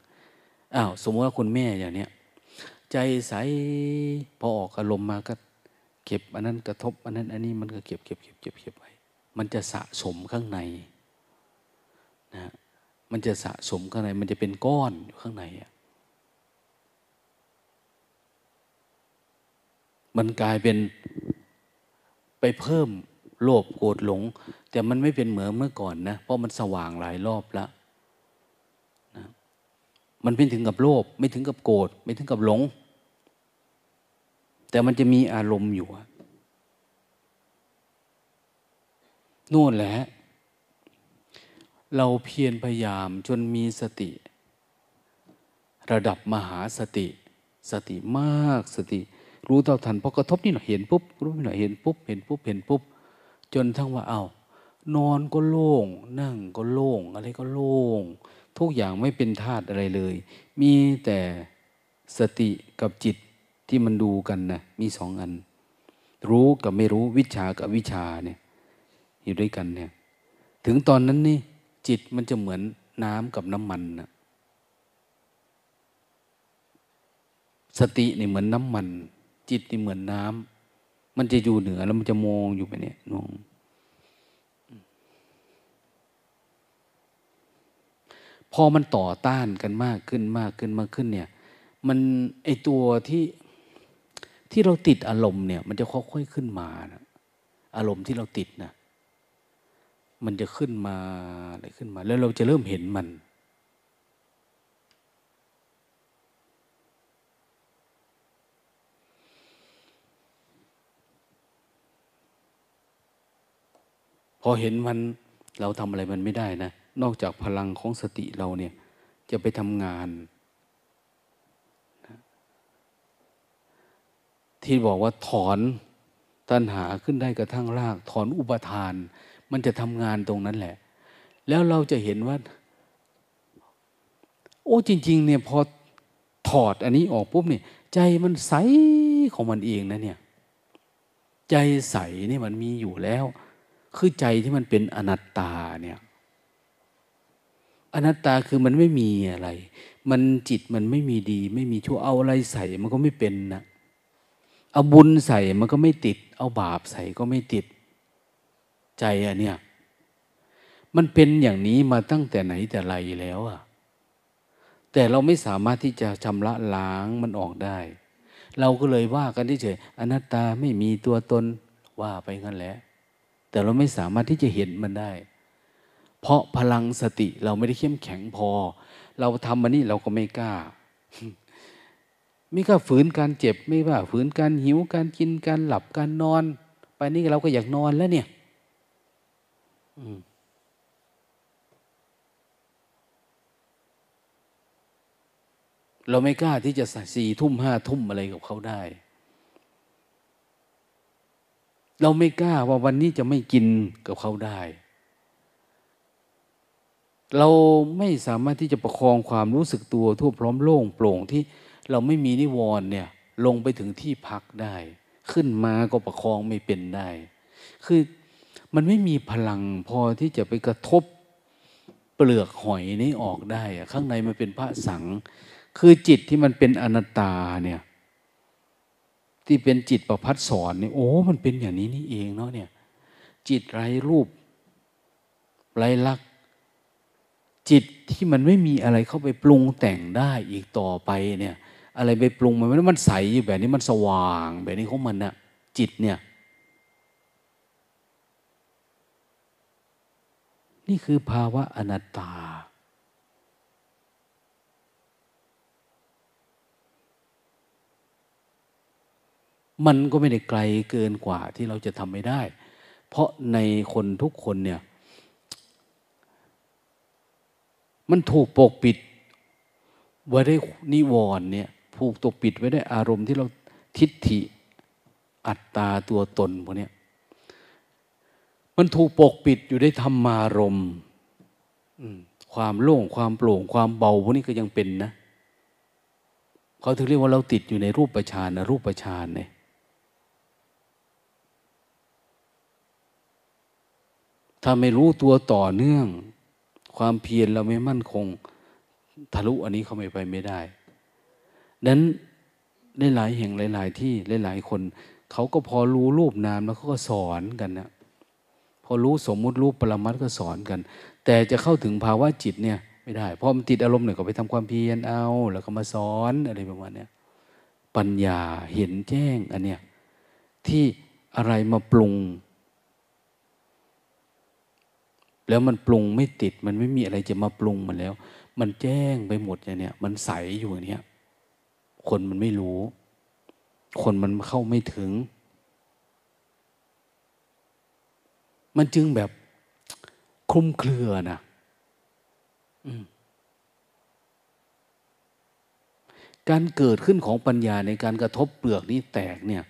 อ้าวสมมติว่าคุณแม่อย่างเนี้ยใจใสพอออกอารมณ์มาก็เก็บอันนั้นกระทบอันนั้นอันนี้มันก็เก็บเก็บเก็บเก็บเก็บไว้ มันจะสะสมข้างในนะมันจะสะสมข้างใน มันจะเป็นก้อนอยู่ข้างในอะมันกลายเป็นไปเพิ่มโลภโกรธหลง แต่มันไม่เป็นเหมือนเมื่อก่อนนะ เพราะมันสว่างหลายรอบแล้วนะ มันไม่ถึงกับโลภไม่ถึงกับโกรธไม่ถึงกับหลง แต่มันจะมีอารมณ์อยู่นู่นแหละ เราเพียรพยายามจนมีสติ ระดับมหาสติ สติมากสติ รู้เท่าทันพอกระทบนี่หน่อยเห็นปุ๊บรู้นหน่อยเห็นปุ๊บเห็นปุ๊บเห็นปุ๊บจนทั้งว่าเอา้านอนก็โล่ง นั่งก็โล่ง อะไรก็โล่ง ทุกอย่างไม่เป็นธาตุอะไรเลย มีแต่สติกับจิตที่มันดูกันนะมีสองอัน รู้กับไม่รู้วิชากับวิชาเนี่ยอยู่ด้วยกันเนี่ย ถึงตอนนั้นนี่จิตมันจะเหมือนน้ำกับน้ำมันนะสตินี่เหมือนน้ำมัน จิตนี่เหมือนน้ำมันจะอยู่เหนือแล้วมันจะมองอยู่ไปเนี่ยนอง พอมันต่อต้านกันมากขึ้นมากขึ้นมากขึ้นเนี่ย มันไอตัวที่ที่เราติดอารมณ์เนี่ย มันจะค่อยๆขึ้นมานะอารมณ์ที่เราติดนะมันจะขึ้นมาอะไรขึ้นมา แล้วเราจะเริ่มเห็นมัน พอเห็นมันเราทำอะไรมันไม่ได้นะ นอกจากพลังของสติเราเนี่ย จะไปทำงานที่บอกว่าถอนตัณหาขึ้นได้กระทั่งราก ถอนอุปทาน มันจะทำงานตรงนั้นแหละ แล้วเราจะเห็นว่า โอ้จริง ๆ เนี่ยพอถอดอันนี้ออกปุ๊บเนี่ย ใจมันใสของมันเองนะเนี่ย ใจใสนี่มันมีอยู่แล้ว คือใจที่มันเป็นอนัตตาเนี่ย อนัตตาคือมันไม่มีอะไร มันจิตมันไม่มีดี ไม่มีชั่วเอาอะไรใส่ มันก็ไม่เป็นนะเอาบุญใส่มันก็ไม่ติด เอาบาปใส่ก็ไม่ติด ใจอะเนี่ย มันเป็นอย่างนี้มาตั้งแต่ไหนแต่ไรแล้วอะแต่เราไม่สามารถที่จะชำระล้างมันออกได้ เราก็เลยว่ากันที่เฉยอนัตตาไม่มีตัวตนว่าไปงั้นแหละแต่เราไม่สามารถที่จะเห็นมันได้ เพราะพลังสติเราไม่ได้เข้มแข็งพอ เราทำมันนี่เราก็ไม่กล้า ไม่กล้าฝืนการเจ็บ ไม่ว่าฝืนการหิวการกินการหลับการนอน ไปนี่เราก็อยากนอนแล้วเนี่ยเราไม่กล้าที่จะสี่ทุ่มห้าทุ่มอะไรกับเขาได้ เราไม่กล้าว่าวันนี้จะไม่กินกับเขาได้ เราไม่สามารถที่จะประคองความรู้สึกตัวทั่วพร้อมโล่งโปร่งที่เราไม่มีนิวรณ์เนี่ยลงไปถึงที่พักได้ ขึ้นมาก็ประคองไม่เป็นได้ คือมันไม่มีพลังพอที่จะไปกระทบเปลือกหอยนี้ออกได้อะข้างในมันเป็นพระสัง คือจิตที่มันเป็นอนัตตาเนี่ยที่เป็นจิตประพัดสอนเนี่ยโอ้มันเป็นอย่างนี้นี่เองเนาะเนี่ยจิตไร้รูปไร้ลักษ จิตที่มันไม่มีอะไรเข้าไปปรุงแต่งได้อีกต่อไปเนี่ย อะไรไปปรุงมันไม่มันใสอยู่แบบนี้มันสว่างแบบนี้ของมันนะจิตเนี่ย นี่คือภาวะอนัตตา มันก็ไม่ได้ไกลเกินกว่าที่เราจะทำไม่ได้ เพราะในคนทุกคนเนี่ย มันถูกปกปิด ไว้ได้นิวรณ์เนี่ยผูกตกปิดไว้ได้อารมณ์ที่เราทิฏฐิอัตตาตัวตนพวกนี้มันถูกปกปิดอยู่ได้ธรรมารมความโล่งความโปร่งความเบาพวกนี้ก็ยังเป็นนะเขาถึงเรียกว่าเราติดอยู่ในรูปประชานนะรูปประชานเนี่ยถ้าไม่รู้ตัวต่อเนื่อง ความเพียรเราไม่มั่นคงทะลุอันนี้เขาไม่ไปไม่ได้นั้นในหลายแห่งหลาย ๆ ที่หลายๆ คนเขาก็พอรู้รูปนามแล้วเขาก็สอนกันนะพอรู้สมมุติรูปปรมัตก็สอนกัน แต่จะเข้าถึงภาวะจิตเนี่ยไม่ได้เพราะมันติดอารมณ์หนึ่งก็ไปทำความเพียรเอา แล้วก็มาสอนอะไรประมาณนี้ปัญญาเห็นแจ้งอันเนี้ยที่อะไรมาปรุง แล้วมันปรุงไม่ติด มันไม่มีอะไรจะมาปรุงมันแล้ว มันแจ้งไปหมดอย่างเนี้ยมันใสอยู่อย่างเนี้ยคนมันไม่รู้ คนมันเข้าไม่ถึง มันจึงแบบคลุมเครือนะการเกิดขึ้นของปัญญาในการกระทบเปลือกนี้แตกเนี่ย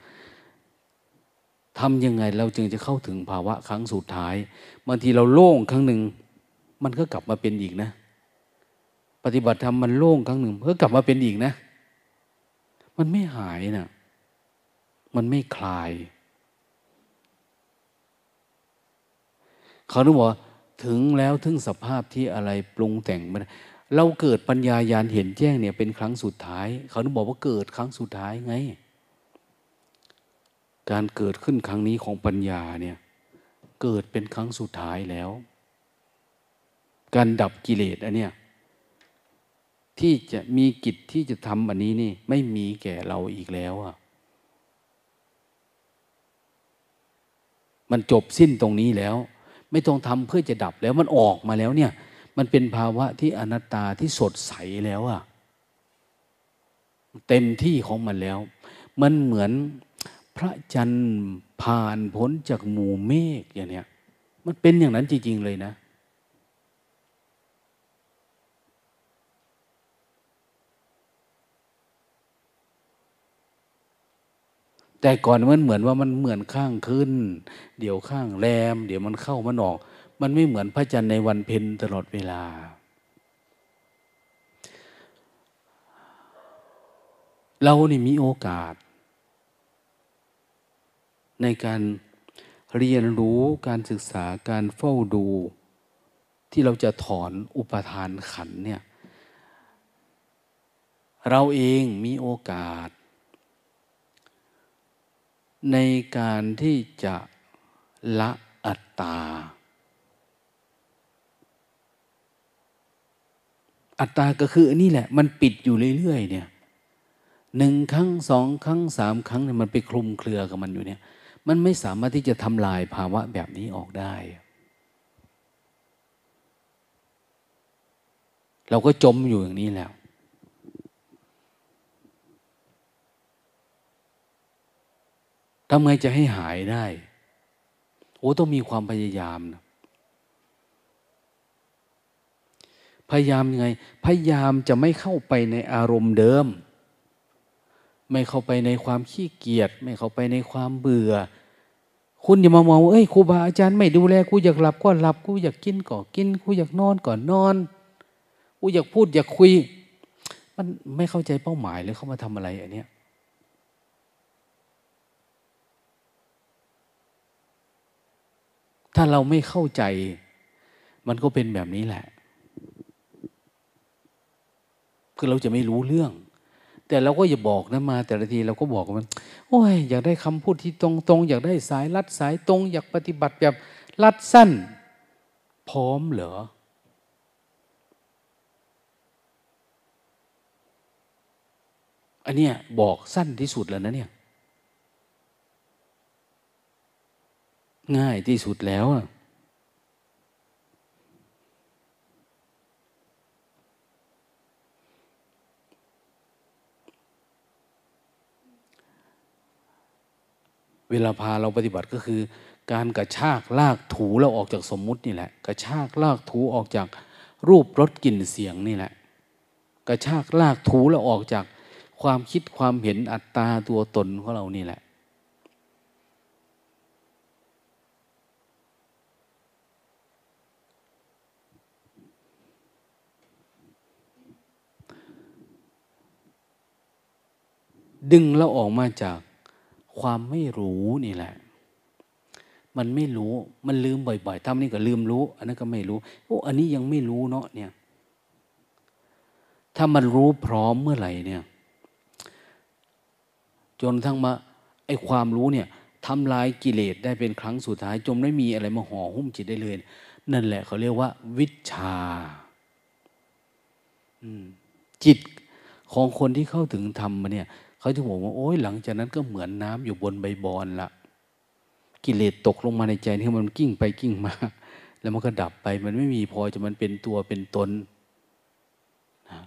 ทำยังไงเราจึงจะเข้าถึงภาวะครั้งสุดท้ายบางทีเราโล่งครั้งหนึ่ง มันก็กลับมาเป็นอีกนะ ปฏิบัติธรรมมันโล่งครั้งหนึ่งก็กลับมาเป็นอีกนะ มันไม่หายนะมันไม่คลาย เขาต้องบอกถึงแล้วถึงสภาพที่อะไรปรุงแต่งมันเราเกิดปัญญายาณเห็นแจ้งเนี่ยเป็นครั้งสุดท้าย เขาต้องบอกว่าเกิดครั้งสุดท้ายไง การเกิดขึ้นครั้งนี้ของปัญญาเนี่ยเกิดเป็นครั้งสุดท้ายแล้ว การดับกิเลสอันเนี้ยที่จะมีกิจที่จะทำอันนี้นี่ไม่มีแก่เราอีกแล้วอะมันจบสิ้นตรงนี้แล้ว ไม่ต้องทำเพื่อจะดับแล้วมันออกมาแล้วเนี่ย มันเป็นภาวะที่อนัตตาที่สดใสแล้วอะเต็มที่ของมันแล้ว มันเหมือน พระจันทร์ผ่านพ้นจากหมู่เมฆอย่างเนี้ยมันเป็นอย่างนั้นจริง ๆ เลยนะ แต่ก่อนมันเหมือนว่ามันเหมือนข้างขึ้น เดี๋ยวข้างแรม เดี๋ยวมันเข้ามันออก มันไม่เหมือนพระจันทร์ในวันเพ็ญตลอดเวลาเรานี่มีโอกาส ในการเรียนรู้การศึกษาการเฝ้าดู ที่เราจะถอนอุปทานขันเนี่ยเราเองมีโอกาส ในการที่จะละอัตตา อัตตาก็คือนนี้แหละ มันปิดอยู่เรื่อยๆเนี่ยหนึ่งครั้งสองครั้งสามครั้งเนี่ยมันไปคลุมเครือกับมันอยู่เนี่ย มันไม่สามารถที่จะทำลายภาวะแบบนี้ออกได้ เราก็จมอยู่อย่างนี้แล้ว ทำไงจะให้หายได้ โอ้ต้องมีความพยายามนะพยายามยังไง พยายามจะไม่เข้าไปในอารมณ์เดิม ไม่เข้าไปในความขี้เกียจไม่เข้าไปในความเบื่อ คุณอย่ามามองว่าเอ้ยครูบาอาจารย์ไม่ดูแลกูอยากหลับก็หลับกูอยากกินก็กินกูอยากนอนก็นอนกูอยากพูดอยากคุย มันไม่เข้าใจเป้าหมายเลยเขามาทำอะไรอันเนี้ยถ้าเราไม่เข้าใจ มันก็เป็นแบบนี้แหละ คือเราจะไม่รู้เรื่อง แต่เราก็อย่าบอกนะมา แต่ละทีเราก็บอกมัน โอ้ย อยากได้คำพูดที่ตรงตรงอยากได้สายรัดสายตรง อยากปฏิบัติแบบรัดสั้น พร้อมเหรอ อันเนี้ยบอกสั้นที่สุดแล้วนะเนี่ย ง่ายที่สุดแล้วอะ เวลาพาเราปฏิบัติก็คือ การกระชากลากถูเราออกจากสมมุตินี่แหละ กระชากลากถูออกจากรูปรสกลิ่นเสียงนี่แหละ กระชากลากถูเราออกจากความคิดความเห็นอัตตาตัวตนของเรานี่แหละ ดึงเราออกมาจาก ความไม่รู้นี่แหละ มันไม่รู้มันลืมบ่อยๆทำนี่ก็ลืมรู้ อันนั้นก็ไม่รู้โอ้อันนี้ยังไม่รู้เนาะเนี่ย ถ้ามันรู้พร้อมเมื่อไหร่เนี่ย จนทั้งมาไอ้ความรู้เนี่ยทำลายกิเลสได้เป็นครั้งสุดท้ายจนไม่มีอะไรมาห่อหุ้มจิตได้เลย นั่นแหละเขาเรียกว่า วิชาจิตของคนที่เข้าถึงธรรมมาเนี่ย เขาจะบอกว่าโอ้ยหลังจากนั้นก็เหมือนน้ำอยู่บนใบบอนละกิเลสตกลงมาในใจที่มันกิ้งไปกิ้งมา แล้วมันก็ดับไป มันไม่มีพอจะมันเป็นตัวเป็นตนนะ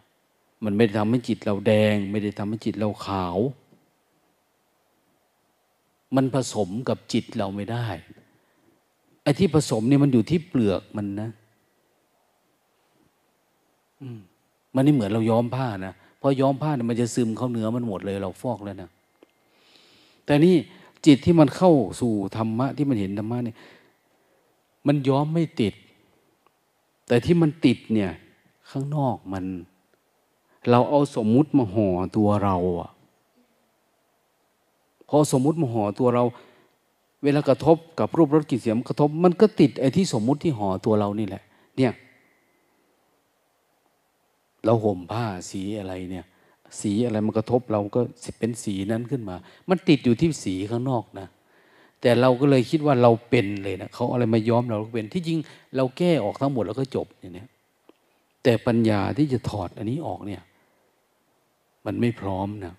มันไม่ได้ทำให้จิตเราแดง ไม่ได้ทำให้จิตเราขาว มันผสมกับจิตเราไม่ได้ไอ้ที่ผสมเนี่ยมันอยู่ที่เปลือกมันนะมันนี่เหมือนเราย้อมผ้านะ พอย้อมผ้าเนี่ยมันจะซึมเข้าเนื้อมันหมดเลย เราฟอกแล้วนะแต่นี่จิตที่มันเข้าสู่ธรรมะที่มันเห็นธรรมะเนี่ยมันย้อมไม่ติด แต่ที่มันติดเนี่ย ข้างนอกมัน เราเอาสมมุติมาห่อตัวเราอะพอสมมุติมาห่อตัวเรา เวลากระทบกับรูปรสกลิ่นเสียงกระทบ มันก็ติดไอ้ที่สมมุติที่ห่อตัวเรานี่แหละ เนี่ย เราห่มผ้าสีอะไรเนี่ย สีอะไรมันกระทบเราก็เป็นสีนั้นขึ้นมา มันติดอยู่ที่สีข้างนอกนะ แต่เราก็เลยคิดว่าเราเป็นเลยนะเขาอะไรมาย้อมเราก็เป็น ที่จริงเราแก้ออกทั้งหมดแล้วก็จบเนี่ยแต่ปัญญาที่จะถอดอันนี้ออกเนี่ย มันไม่พร้อมนะ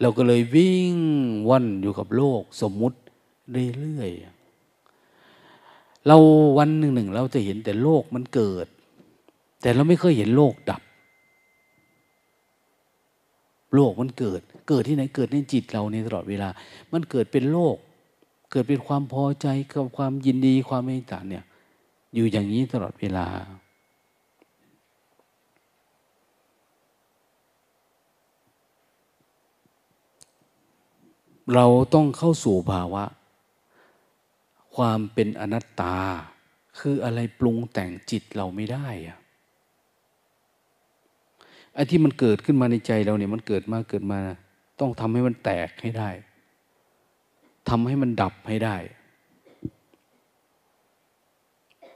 เราก็เลยวิ่งว่อนอยู่กับโลกสมมุติเรื่อยๆ เราวันหนึ่งหนึ่งเราจะเห็นแต่โลกมันเกิด แต่เราไม่เคยเห็นโลกดับ โลกมันเกิด เกิดที่ไหนเกิดในจิตเราในตลอดเวลา มันเกิดเป็นโลก เกิดเป็นความพอใจกับความยินดีความเมตตาเนี่ยอยู่อย่างนี้ตลอดเวลา เราต้องเข้าสู่ภาวะ ความเป็นอนัตตา คืออะไรปรุงแต่งจิตเราไม่ได้อะไอ้ที่มันเกิดขึ้นมาในใจเราเนี่ยมันเกิดมาเกิดมา ต้องทำให้มันแตกให้ได้ทำให้มันดับให้ได้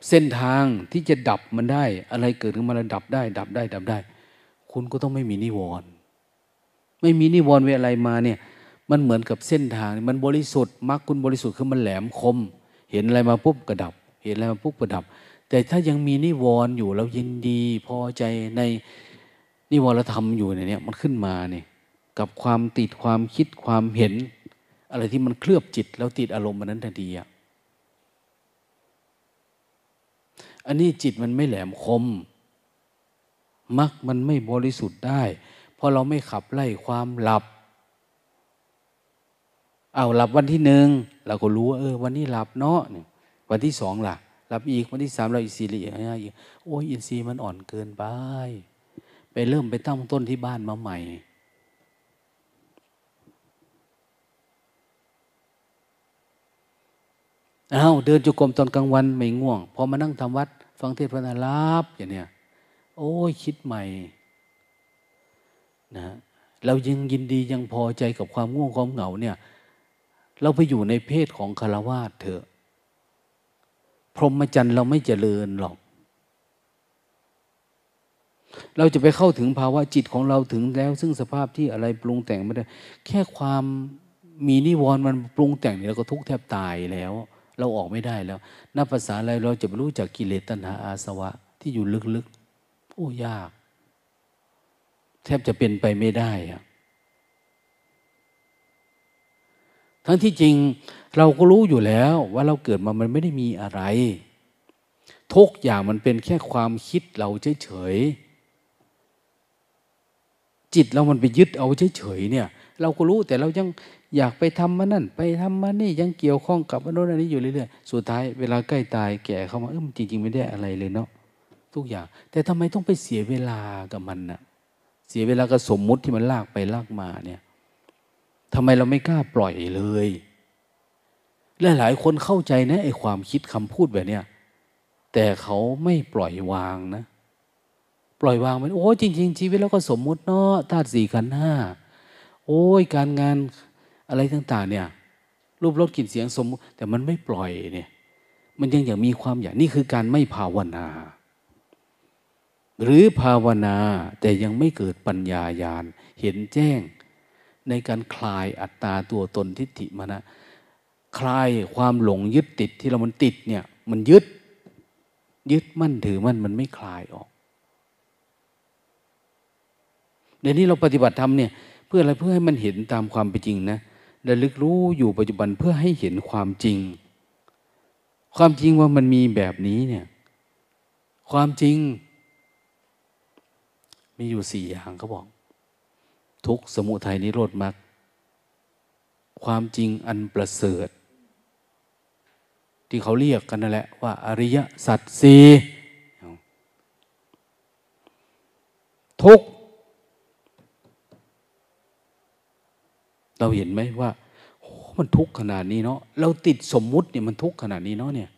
เส้นทางที่จะดับมันได้ อะไรเกิดขึ้นมาแล้วดับได้ ดับได้ ดับได้ คุณก็ต้องไม่มีนิวรณ์ไม่มีนิวรณ์เวอะไรมาเนี่ย มันเหมือนกับเส้นทาง มันบริสุทธิ์มรรคคุณบริสุทธิ์คือมันแหลมคม เห็นอะไรมาปุ๊บกระดับ เห็นอะไรมาปุ๊บกระดับ แต่ถ้ายังมีนิวรณ์อยู่เรายินดีพอใจในนิวรธรรมอยู่เนี่ยมันขึ้นมาเนี่ยกับความติดความคิดความเห็น อะไรที่มันเคลือบจิต แล้วติดอารมณ์มันนั้นทันทีอะอันนี้จิตมันไม่แหลมคมมักมันไม่บริสุทธิ์ได้ เพราะเราไม่ขับไล่ความหลับ เอาหลับวันที่หนึ่งเราก็รู้ว่าเออวันนี้หลับเนาะเนี่ยวันที่สองล่ะหลับอีกวันที่สามเราอีกสี่อีกโอ้ยอินทรีย์มันอ่อนเกินไป ไปเริ่มไปตั้งต้นที่บ้านมาใหม่ เอาเดินจุกรมตอนกลางวันไม่ง่วง พอมานั่งทำวัด ฟังเทศน์พระนาลับอย่างเนี้ยโอ้ยคิดใหม่นะเรายังยินดียังพอใจกับความง่วงความเหงาเนี่ย เราไปอยู่ในเพศของคารวาสเถอะ พรหมจรรย์เราไม่เจริญหรอก เราจะไปเข้าถึงภาวะจิตของเราถึงแล้ว ซึ่งสภาพที่อะไรปรุงแต่งไม่ได้ แค่ความมีนิวรณ์มันปรุงแต่งเนี่ยเราก็ทุกข์แทบตายแล้ว เราออกไม่ได้แล้วนับภาษาอะไรเราจะรู้จากกิเลสตัณหาอาสวะที่อยู่ลึกๆ โอ้ยาก แทบจะเป็นไปไม่ได้อะ ทั้งที่จริงเราก็รู้อยู่แล้วว่าเราเกิดมามันไม่ได้มีอะไร ทุกอย่างมันเป็นแค่ความคิดเราเฉยๆจิตเรามันไปยึดเอาเฉยๆเนี่ย เราก็รู้แต่เรายังอยากไปทำมานั่น ไปทำมานี่ยังเกี่ยวข้องกับอันโน้นอันนี้อยู่เรื่อยๆสุดท้ายเวลาใกล้ตายแก่เข้ามาเออจริง ๆ ไม่ได้อะไรเลยเนาะทุกอย่าง แต่ทำไมต้องไปเสียเวลากับมันนะ่ะเสียเวลากับสมมุติที่มันลากไปลากมาเนี่ย ทำไมเราไม่กล้าปล่อยเลยและหลายคนเข้าใจนะไอ้ความคิดคำพูดแบบเนี้ยแต่เขาไม่ปล่อยวางนะ ปล่อยวางมันโอ้จริง ๆ ชีวิตเราก็สมมุติเนาะธาตุสี่ขันห้าโอ้ยการงานอะไรต่าง ๆ เนี่ย รูปรสกลิ่นเสียงสมมติ แต่มันไม่ปล่อยเนี่ย มันยังอยากมีความอยากนี่คือการไม่ภาวนา หรือภาวนาแต่ยังไม่เกิดปัญญายาณเห็นแจ้ง ในการคลายอัตตาตัวตนทิฏฐิมานะคลายความหลงยึดติดที่เรามันติดเนี่ย มันยึด ยึดมั่นถือมั่นมันไม่คลายออกเดี๋ยวนี้เราปฏิบัติธรรมเนี่ยเพื่ออะไรเพื่อให้มันเห็นตามความเป็นจริงนะระลึกรู้อยู่ปัจจุบันเพื่อให้เห็นความจริง ความจริงว่ามันมีแบบนี้เนี่ย ความจริง มีอยู่สี่อย่างเขาบอก ทุกสมุทัยนิโรธมรรคความจริงอันประเสริฐ ที่เขาเรียกกันนั่นแหละว่า อริยสัจสี่ทุกเราเห็นไหมว่าโอ้มันทุกข์ขนาดนี้เนาะเราติดสมมุติเนี่ยมันทุกข์ขนาดนี้เนาะเนี่ย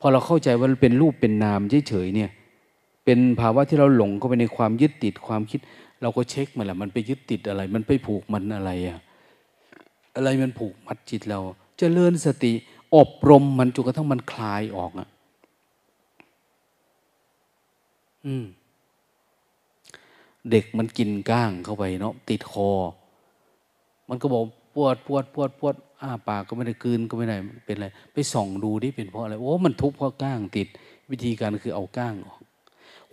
พอเราเข้าใจว่ามันเป็นรูปเป็นนามเฉยๆเนี่ยเป็นภาวะที่เราหลงเข้าไปในความยึดติดความคิด เราก็เช็คมันแหละมันไปยึดติดอะไร มันไปผูกมันอะไรอะอะไรมันผูกมัดจิตเราจเจริญสติ อบรมมันจนกระทั่งมันคลายออกอะอืม เด็กมันกินก้างเข้าไปเนาะติดคอ มันก็บอกปวดปวดปวดปวดอ้าปากก็ไม่ได้กืนก็ไม่ได้เป็นอะไรไปส่องดูดิเป็นเพราะอะไรโอ้มันทุกข์เพราะก้างติด วิธีการคือเอาก้างออก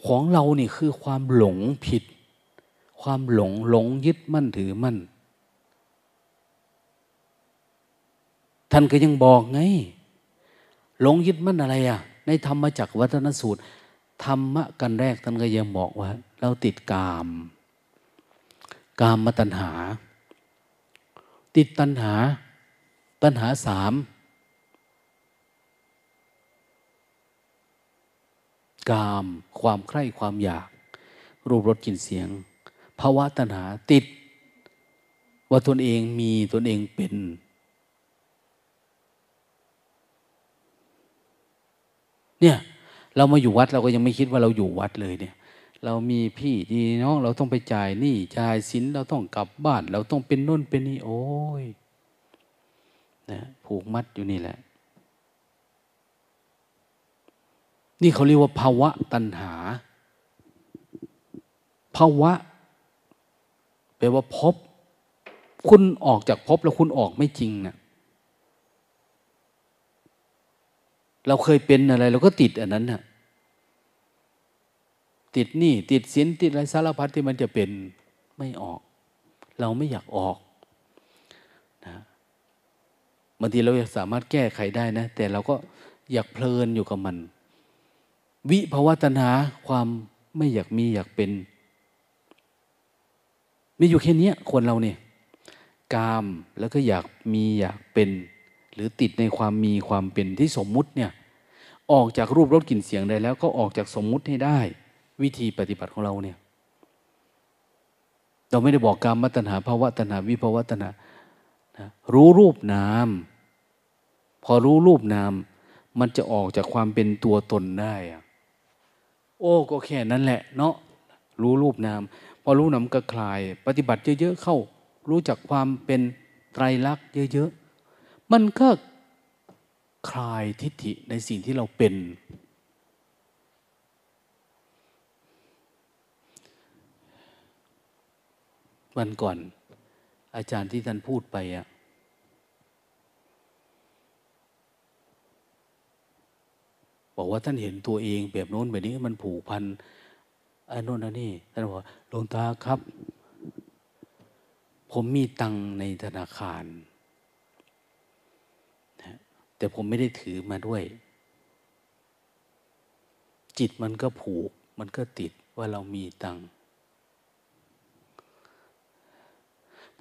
ของเรานี่คือความหลงผิด ความหลงหลงยึดมั่นถือมั่น ท่านก็ยังบอกไง หลงยึดมั่นอะไรอะ ในธรรมจักวัฒนสูตร ธรรมะกันแรกท่านก็ยังบอกว่า เราติดกาม กามมาตัญหา ติดตัณหา ตัณหาสามกาม ความใคร่ความอยาก รูปรสกลิ่นเสียง ภาวะตัณหาติด ว่าตนเองมีตนเองเป็น เนี่ยเรามาอยู่วัดเราก็ยังไม่คิดว่าเราอยู่วัดเลยเนี่ย เรามีพี่ดีน้องเราต้องไปจ่ายหนี้จ่ายสินเราต้องกลับบ้าน เราต้องเป็นน่นเป็นนี่โอ้ยนะผูกมัดอยู่นี่แหละ นี่เขาเรียกว่าภาวะตัณหาภาวะ แปลว่าพบ คุณออกจากพบแล้วคุณออกไม่จริงนะเราเคยเป็นอะไรเราก็ติดอันนั้นนะ่ะติดหนี้ติดสินติดอะไรสารพัดที่มันจะเป็นไม่ออก เราไม่อยากออกนะบางทีเราสามารถแก้ไขได้นะ แต่เราก็อยากเพลินอยู่กับมัน วิภาวะตัณหาความไม่อยากมีอยากเป็น มีอยู่แค่นี้คนเราเนี่ยกามแล้วก็อยากมีอยากเป็น หรือติดในความมีความเป็นที่สมมุติเนี่ยออกจากรูปรสกลิ่นเสียงได้แล้ว ก็ออกจากสมมุติให้ได้ วิธีปฏิบัติของเราเนี่ยเราไม่ได้บอกกามมัตนาภาวะตนาวิภาวะตนานะรู้รูปนาม พอรู้รูปนาม มันจะออกจากความเป็นตัวตนได้อะโอ้ก็แค่นั้นแหละ เนาะรู้รูปนาม อรู้นำก็คลาย ปฏิบัติเยอะๆเข้า รู้จักความเป็นไตรลักษณ์เยอะๆ มันก็คลายทิฏฐิในสิ่งที่เราเป็น วันก่อน อาจารย์ที่ท่านพูดไปอะบอกว่าท่านเห็นตัวเองแบบโน้นแบบนี้มันผูกพัน อันโน้นอันนี้ท่านบอกหลวงตาครับ ผมมีตังในธนาคารนะแต่ผมไม่ได้ถือมาด้วย จิตมันก็ผูก มันก็ติดว่าเรามีตัง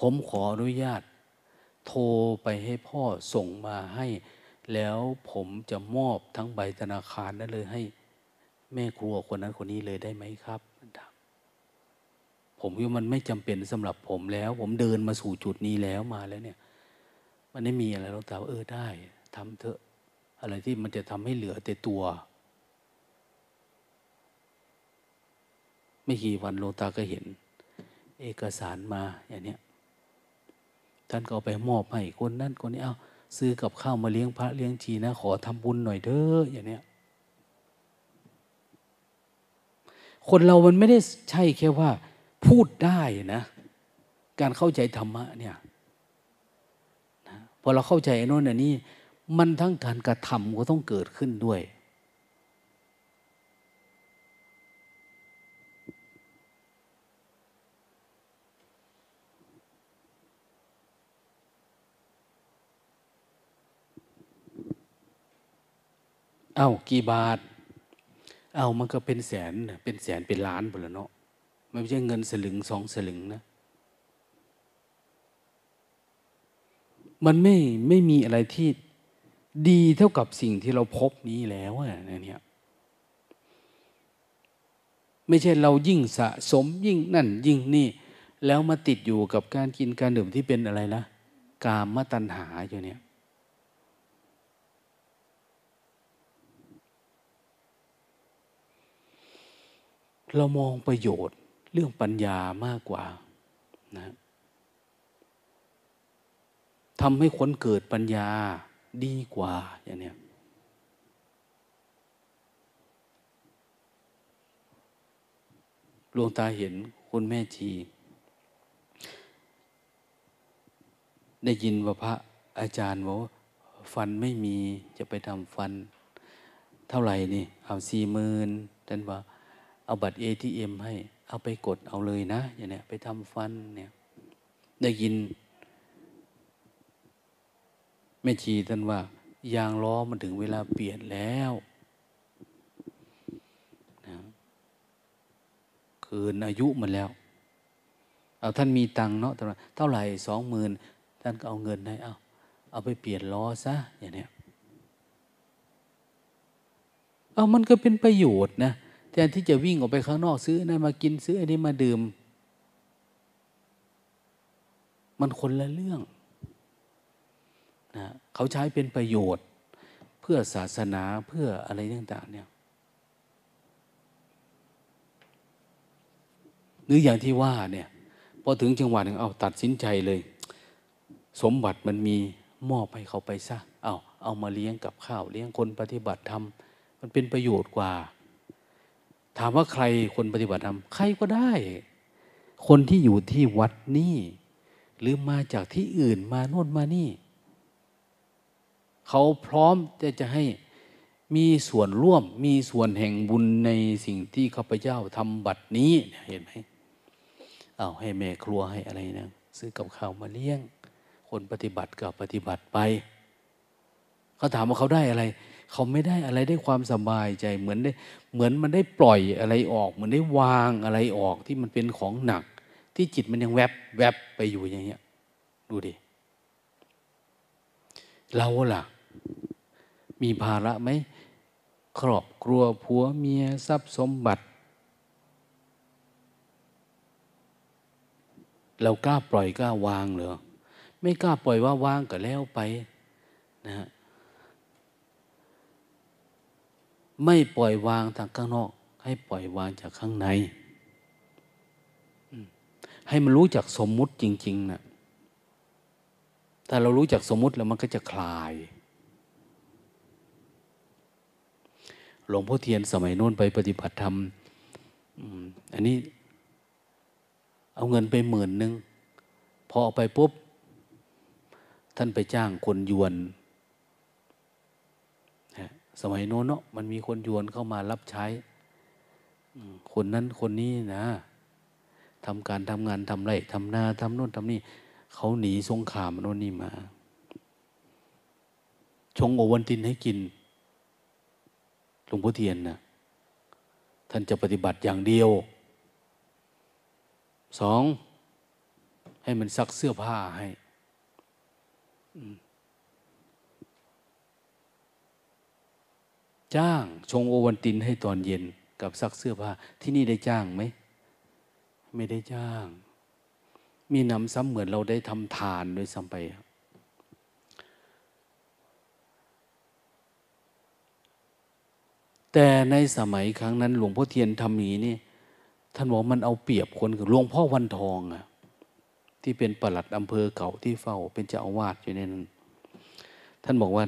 ผมขออนุญาต โทรไปให้พ่อส่งมาให้ แล้วผมจะมอบทั้งใบธนาคารนั้นเลยให้ แม่ครัวคนนั้นคนนี้เลยได้ไหมครับผมว่ามันไม่จำเป็นสำหรับผมแล้ว ผมเดินมาสู่จุดนี้แล้วมาแล้วเนี่ย มันไม่มีอะไรหรอกแต่เออได้ทำเถอะ อะไรที่มันจะทำให้เหลือแต่ตัว ไม่กี่วันโลตาก็เห็น เอกสารมาอย่างเนี้ยท่านก็เอาไปมอบให้คนนั้นคนนี้เอาซื้อกับข้าวมาเลี้ยงพระเลี้ยงชีนะ ขอทำบุญหน่อยเด้ออย่างเนี้ย คนเรามันไม่ได้ใช่แค่ว่า พูดได้นะ การเข้าใจธรรมะเนี่ยนะพอเราเข้าใจโน่นอันนี้ มันทั้งการกระทำก็ต้องเกิดขึ้นด้วย เอา้ากี่บาท เอามันก็เป็นแสนเป็นแสนเป็นล้านหมดแล้วเนาะไม่ใช่เงินสลึงสองสลึงนะ มันไม่ไม่มีอะไรที่ดีเท่ากับสิ่งที่เราพบนี้แล้วอะเนี่ยไม่ใช่เรายิ่งสะสมยิ่งนั่นยิ่งนี่ แล้วมาติดอยู่กับการกินการดื่มที่เป็นอะไรนะ กามตัณหาอยู่เนี่ย เรามองประโยชน์เรื่องปัญญามากกว่านะทำให้คนเกิดปัญญาดีกว่าอย่างนี้หลวงตาเห็นคุณแม่ชี ได้ยินว่าพระอาจารย์บอกฟันไม่มีจะไปทำฟัน เท่าไหร่นี่เอาสี่หมื่นท่านว่า เอาบัตรเอทีเอ็มให้ เอาไปกดเอาเลยนะอย่างเนี้ยไปทำฟันเนี่ยได้ยินแม่ชีท่านว่า ยางล้อมันถึงเวลาเปลี่ยนแล้วนะคืนอายุมันแล้ว เอาท่านมีตังเนาะเท่าไหร่สองหมื่นท่านก็เอาเงินให้เอาเอาไปเปลี่ยนล้อซะอย่างเนี้ยเอามันก็เป็นประโยชน์นะ ทนที่จะวิ่งออกไปข้างนอกซื้อนั่นมากินซื้ออันนี้มาดื่ม มันคนละเรื่องนะเขาใช้เป็นประโยชน์ เพื่อศาสนาเพื่ออะไรต่างๆเนี่ยหรืออย่างที่ว่าเนี่ยพอถึงจังหวะหนึ่งเอาตัดสินใจเลย สมบัติมันมีมอบให้เขาไปซะเอาเอามาเลี้ยงกับข้าวเลี้ยงคนปฏิบัติธรรมมันเป็นประโยชน์กว่า ถามว่าใครคนปฏิบัติธรรมใครก็ได้ คนที่อยู่ที่วัดนี่ หรือมาจากที่อื่นมาโน่นมานี่ เขาพร้อมจะจะให้มีส่วนร่วมมีส่วนแห่งบุญในสิ่งที่ข้าพเจ้าทำบัดนี้เห็นไหมเอาให้แม่ครัวให้อะไรนะซื้อกับข้าวมาเลี้ยง คนปฏิบัติก็ปฏิบัติไป เขาถามว่าเขาได้อะไร เขาไม่ได้อะไรได้ความสบายใจเหมือนได้เหมือนมันได้ปล่อยอะไรออกเหมือนได้วางอะไรออกที่มันเป็นของหนัก ที่จิตมันยังแวบแวบไปอยู่อย่างเงี้ย ดูดิเราล่ะ มีภาระไหมครอบครัวผัวเมียทรัพย์สมบัติ เรากล้าปล่อยกล้าวางเหรอไม่กล้าปล่อยว่าวางก็แล้วไปนะฮะ ไม่ปล่อยวางทางข้างนอก ให้ปล่อยวางจากข้างใน ให้มันรู้จักสมมุติจริง ๆนะถ้าเรารู้จักสมมุติแล้วมันก็จะคลาย หลวงพ่อเทียนสมัยโน้นไปปฏิบัติธรรมอันนี้ เอาเงินไปหมื่นหนึ่งพอเอาไปปุ๊บ ท่านไปจ้างคนยวน สมัยโน้นเนาะมันมีคนยวนเข้ามารับใช้คนนั้นคนนี้นะทำการทำงานทำไรทำนาทำโน่นทำนี่เขาหนีสงครามโน่นนี่มา ชงโอวันตินให้กินหลวงพ่อเทียนนะท่านจะปฏิบัติอย่างเดียวสองให้มันซักเสื้อผ้าให้ จ้างชงโอวันตินให้ตอนเย็นกับซักเสื้อผ้าที่นี่ได้จ้างไหม ไม่ได้จ้าง มีนำซ้ำเหมือนเราได้ทำทานโดยซ้ำไป แต่ในสมัยครั้งนั้น หลวงพ่อเทียนทำนี้นี่ท่านบอกมันเอาเปรียบคนกับหลวงพ่อวันทองอะที่เป็นปลัดอำเภอเก่าที่เฝ้าเป็นเจ้าอาวาสอยู่ในนั้น ท่านบอกว่า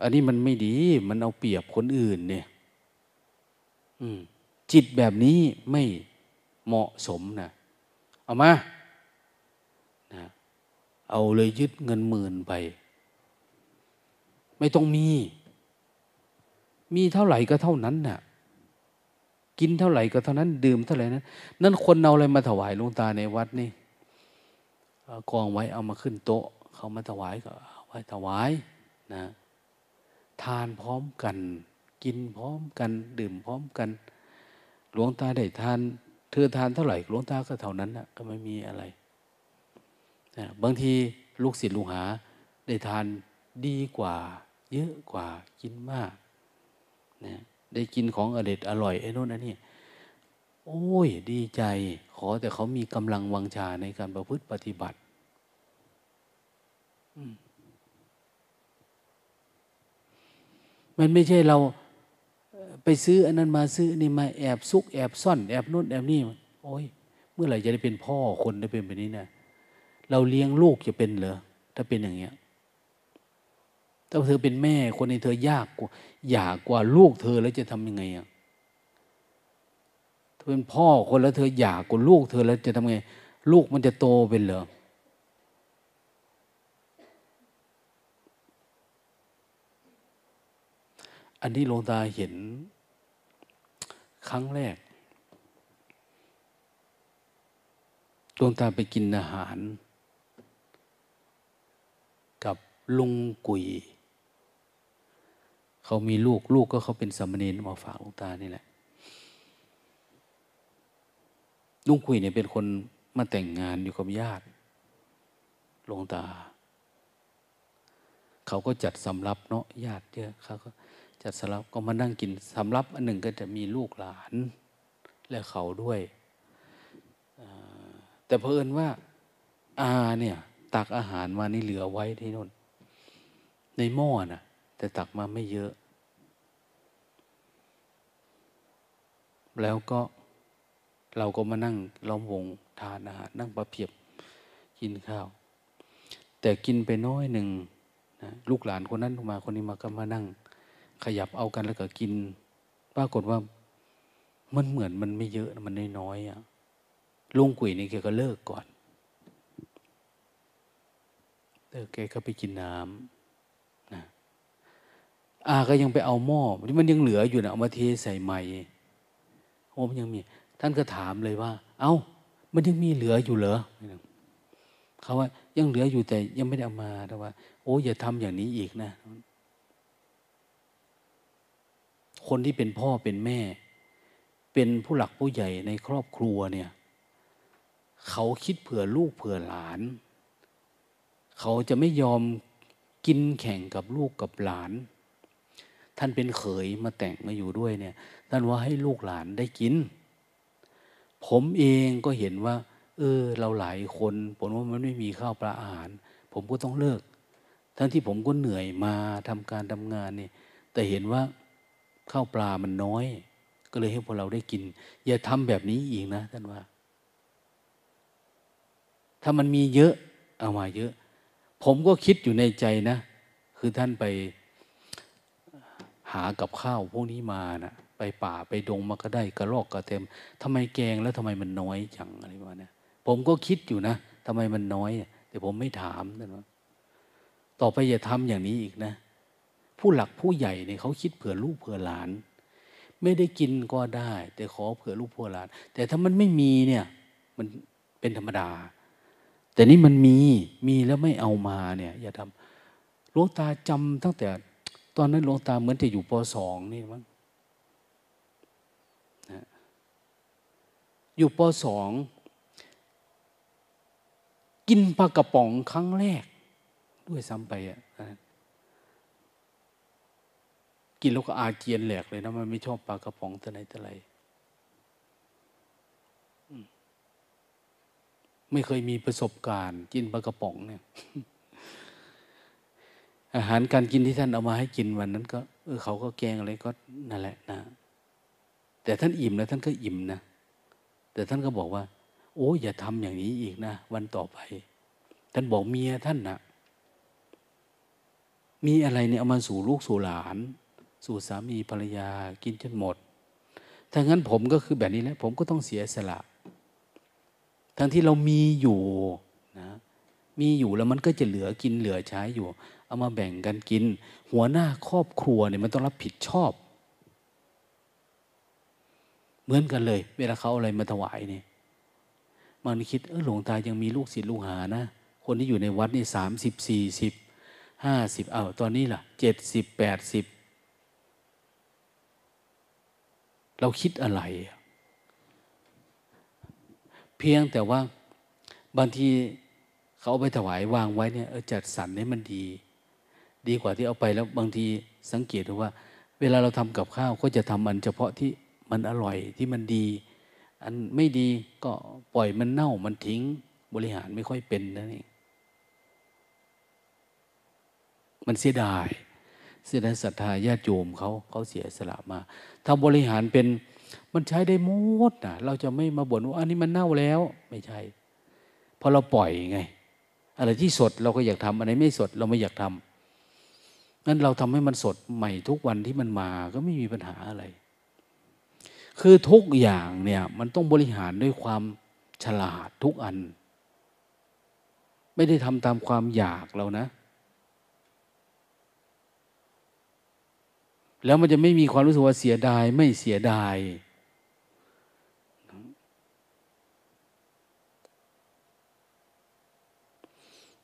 อันนี้มันไม่ดี มันเอาเปรียบคนอื่นเนี่ยจิตแบบนี้ไม่เหมาะสมนะเอามานะเอาเลยยึดเงินหมื่นไป ไม่ต้องมี มีเท่าไหร่ก็เท่านั้นน่ะ กินเท่าไหร่ก็เท่านั้น ดื่มเท่าไหร่นั้น นั่นคนเอาอะไรมาถวายหลวงตาในวัดนี่กองไว้เอามาขึ้นโต๊ะ เขามาถวายก็ไว้ถวายนะ ทานพร้อมกัน กินพร้อมกัน ดื่มพร้อมกัน หลวงตาได้ทาน เธอทานเท่าไหร่หลวงตาก็เท่านั้นนะก็ไม่มีอะไรนะบางทีลูกศิษย์ลูกหา ได้ทานดีกว่า เยอะกว่ากินมากนะได้กินของอเด็ดอร่อยไอ้นู่นอันนี้โอ้ยดีใจ ขอแต่เขามีกำลังวังชาในการประพฤติปฏิบัติมั มันไม่ใช่เราไปซื้ออันนั้นมาซื้อนี่มาแอบซุกแอบซ่อนแอบนู่นแอบนี่โอ้ยเมื่อไหร่จะได้เป็นพ่อคนได้เป็นแบบนี้นะเราเลี้ยงลูกจะเป็นเหรอถ้าเป็นอย่างเงี้ยถ้าเธอเป็นแม่คนในเธอยากกว่าอยากกว่าลูกเธอแล้วจะทำยังไงอะเธอเป็นพ่อคนแล้วเธออยากกว่าลูกเธอแล้วจะทำไง ลูกมันจะโตเป็นเหรอ อันนี้หลวงตาเห็น ครั้งแรกดวงตาไปกินอาหาร กับลุงกุย เขามีลูกลูกก็เขาเป็นสามเณรมาฝากลวงตานี่แหละ ลุงคุยเนี่ยเป็นคนมาแต่งงานอยู่กับญาติลวงตา เขาก็จัดสำรับเนาะญาติเยอะเขาก็ จัดสำรับก็มานั่งกินสำรับอันหนึ่งก็จะมีลูกหลานและเขาด้วยแต่เพอิญว่าอาเนี่ย ตักอาหารมานี่เหลือไว้ที่นู่นในหม้อน่ะ แต่ตักมาไม่เยอะ แล้วก็เราก็มานั่งล้อมวงทานอาหารนั่งประเพียบกินข้าว แต่กินไปน้อยหนึ่งนะลูกหลานคนนั้นมาคนนี้มาก็มานั่ง ขยับเอากันแล้วก็กิน ปรากฏว่ามันเหมือนมันไม่เยอะมันน้อยๆอะลุงกุ๋ยนี่แกก็เลิกก่อนเลิกแกก็ไปกินน้ำนะอาก็ยังไปเอาหม้อที่มันยังเหลืออยู่นะเอามาเทใส่ใหม่โอ้มันยังมี ท่านก็ถามเลยว่า เอา้า มันยังมีเหลืออยู่เหรอเขาว่ายังเหลืออยู่แต่ยังไม่ได้เอามาแต่ว่า โอ้อย่าทำอย่างนี้อีกนะ คนที่เป็นพ่อเป็นแม่ เป็นผู้หลักผู้ใหญ่ในครอบครัวเนี่ยเขาคิดเผื่อลูกเผื่อหลาน เขาจะไม่ยอมกินแข่งกับลูกกับหลาน ท่านเป็นเขยมาแต่งมาอยู่ด้วยเนี่ย ท่านว่าให้ลูกหลานได้กิน ผมเองก็เห็นว่า เออ เราหลายคน ผมว่ามันไม่มีข้าวปลาอาหาร ผมก็ต้องเลิก ทั้งที่ผมก็เหนื่อยมาทำการทำงานนี่แต่เห็นว่า ข้าวปลามันน้อย ก็เลยให้พวกเราได้กิน อย่าทำแบบนี้อีกนะท่านว่า ถ้ามันมีเยอะ เอามาเยอะ ผมก็คิดอยู่ในใจนะ คือท่านไปหากับข้าวพวกนี้มานะไปป่าไปดงมาก็ได้กระรอกกระเต็มทำไมแกงแล้วทำไมมันน้อยจังอะไรประมาณนี้ผมก็คิดอยู่นะทำไมมันน้อย แต่ผมไม่ถามนะว่าต่อไปอย่าทำอย่างนี้อีกนะ ผู้หลักผู้ใหญ่เนี่ยเขาคิดเผื่อลูกเผื่อหลาน ไม่ได้กินก็ได้ แต่ขอเผื่อลูกเผื่อหลาน แต่ถ้ามันไม่มีเนี่ยมันเป็นธรรมดา แต่นี่มันมีมีแล้วไม่เอามาเนี่ย อย่าทำหลวงตาจำตั้งแต่ ตอนนั้นหลวงตาเหมือนจะอยู่ปสองนี่มั้งอยู่ปสองกินปลากระป๋องครั้งแรก ด้วยซ้ำไปอะ กินแล้วก็อาเจียนแหลกเลยนะมันไม่ชอบปลากระป๋องแต่ไหนแต่ไรไม่เคยมีประสบการณ์กินปลากระป๋องเนี่ย อาหารการกินที่ท่านเอามาให้กินวันนั้น ก็เออเขาก็แกงอะไรก็นั่นแหละนะ แต่ท่านอิ่มแล้วท่านก็อิ่มนะแต่ท่านก็บอกว่า โอ้อย่าทำอย่างนี้อีกนะวันต่อไป ท่านบอกเมียท่านนะมีอะไรเนี่ยเอามาสู่ลูกสู่หลาน สู่สามีภรรยากินจนหมด ถ้างั้นผมก็คือแบบนี้แล้ว ผมก็ต้องเสียสละ ทั้งที่เรามีอยู่นะมีอยู่แล้วมันก็จะเหลือกินเหลือใช้อยู่ เอามาแบ่งกันกิน หัวหน้าครอบครัวเนี่ยมันต้องรับผิดชอบ เหมือนกันเลย เวลาเขาอะไรมาถวายเนี่ยมันคิดเออหลวงตายังมีลูกศิษย์ลูกหานะ คนที่อยู่ในวัดนี่สามสิบสี่สิบห้าสิบเอาตอนนี้ล่ะเจ็ดสิบแปดสิบ เราคิดอะไร เพียงแต่ว่าบางทีเขาเอาไปถวายวางไว้เนี่ยจัดสรรให้มันดี ดีกว่าที่เอาไปแล้วบางทีสังเกตดูว่า เวลาเราทำกับข้าวก็จะทำมันเฉพาะที่มันอร่อยที่มันดี อันไม่ดีก็ปล่อยมันเน่ามันทิ้งบริหารไม่ค่อยเป็นนั่นเองมันเสียดายเสียดายศรัทธาญาติโยมเขาเขาเสียสละมา ถ้าบริหารเป็นมันใช้ได้หมดนะเราจะไม่มาบ่นว่าอันนี้มันเน่าแล้วไม่ใช่พราะเราปล่อยไง อะไรที่สดเราก็อยากทำอะไรไม่สดเราไม่อยากทำงั้นเราทำให้มันสดใหม่ทุกวันที่มันมาก็ไม่มีปัญหาอะไร คือทุกอย่างเนี่ยมันต้องบริหารด้วยความฉลาดทุกอัน ไม่ได้ทำตามความอยากเรานะ แล้วมันจะไม่มีความรู้สึกว่าเสียดายไม่เสียดาย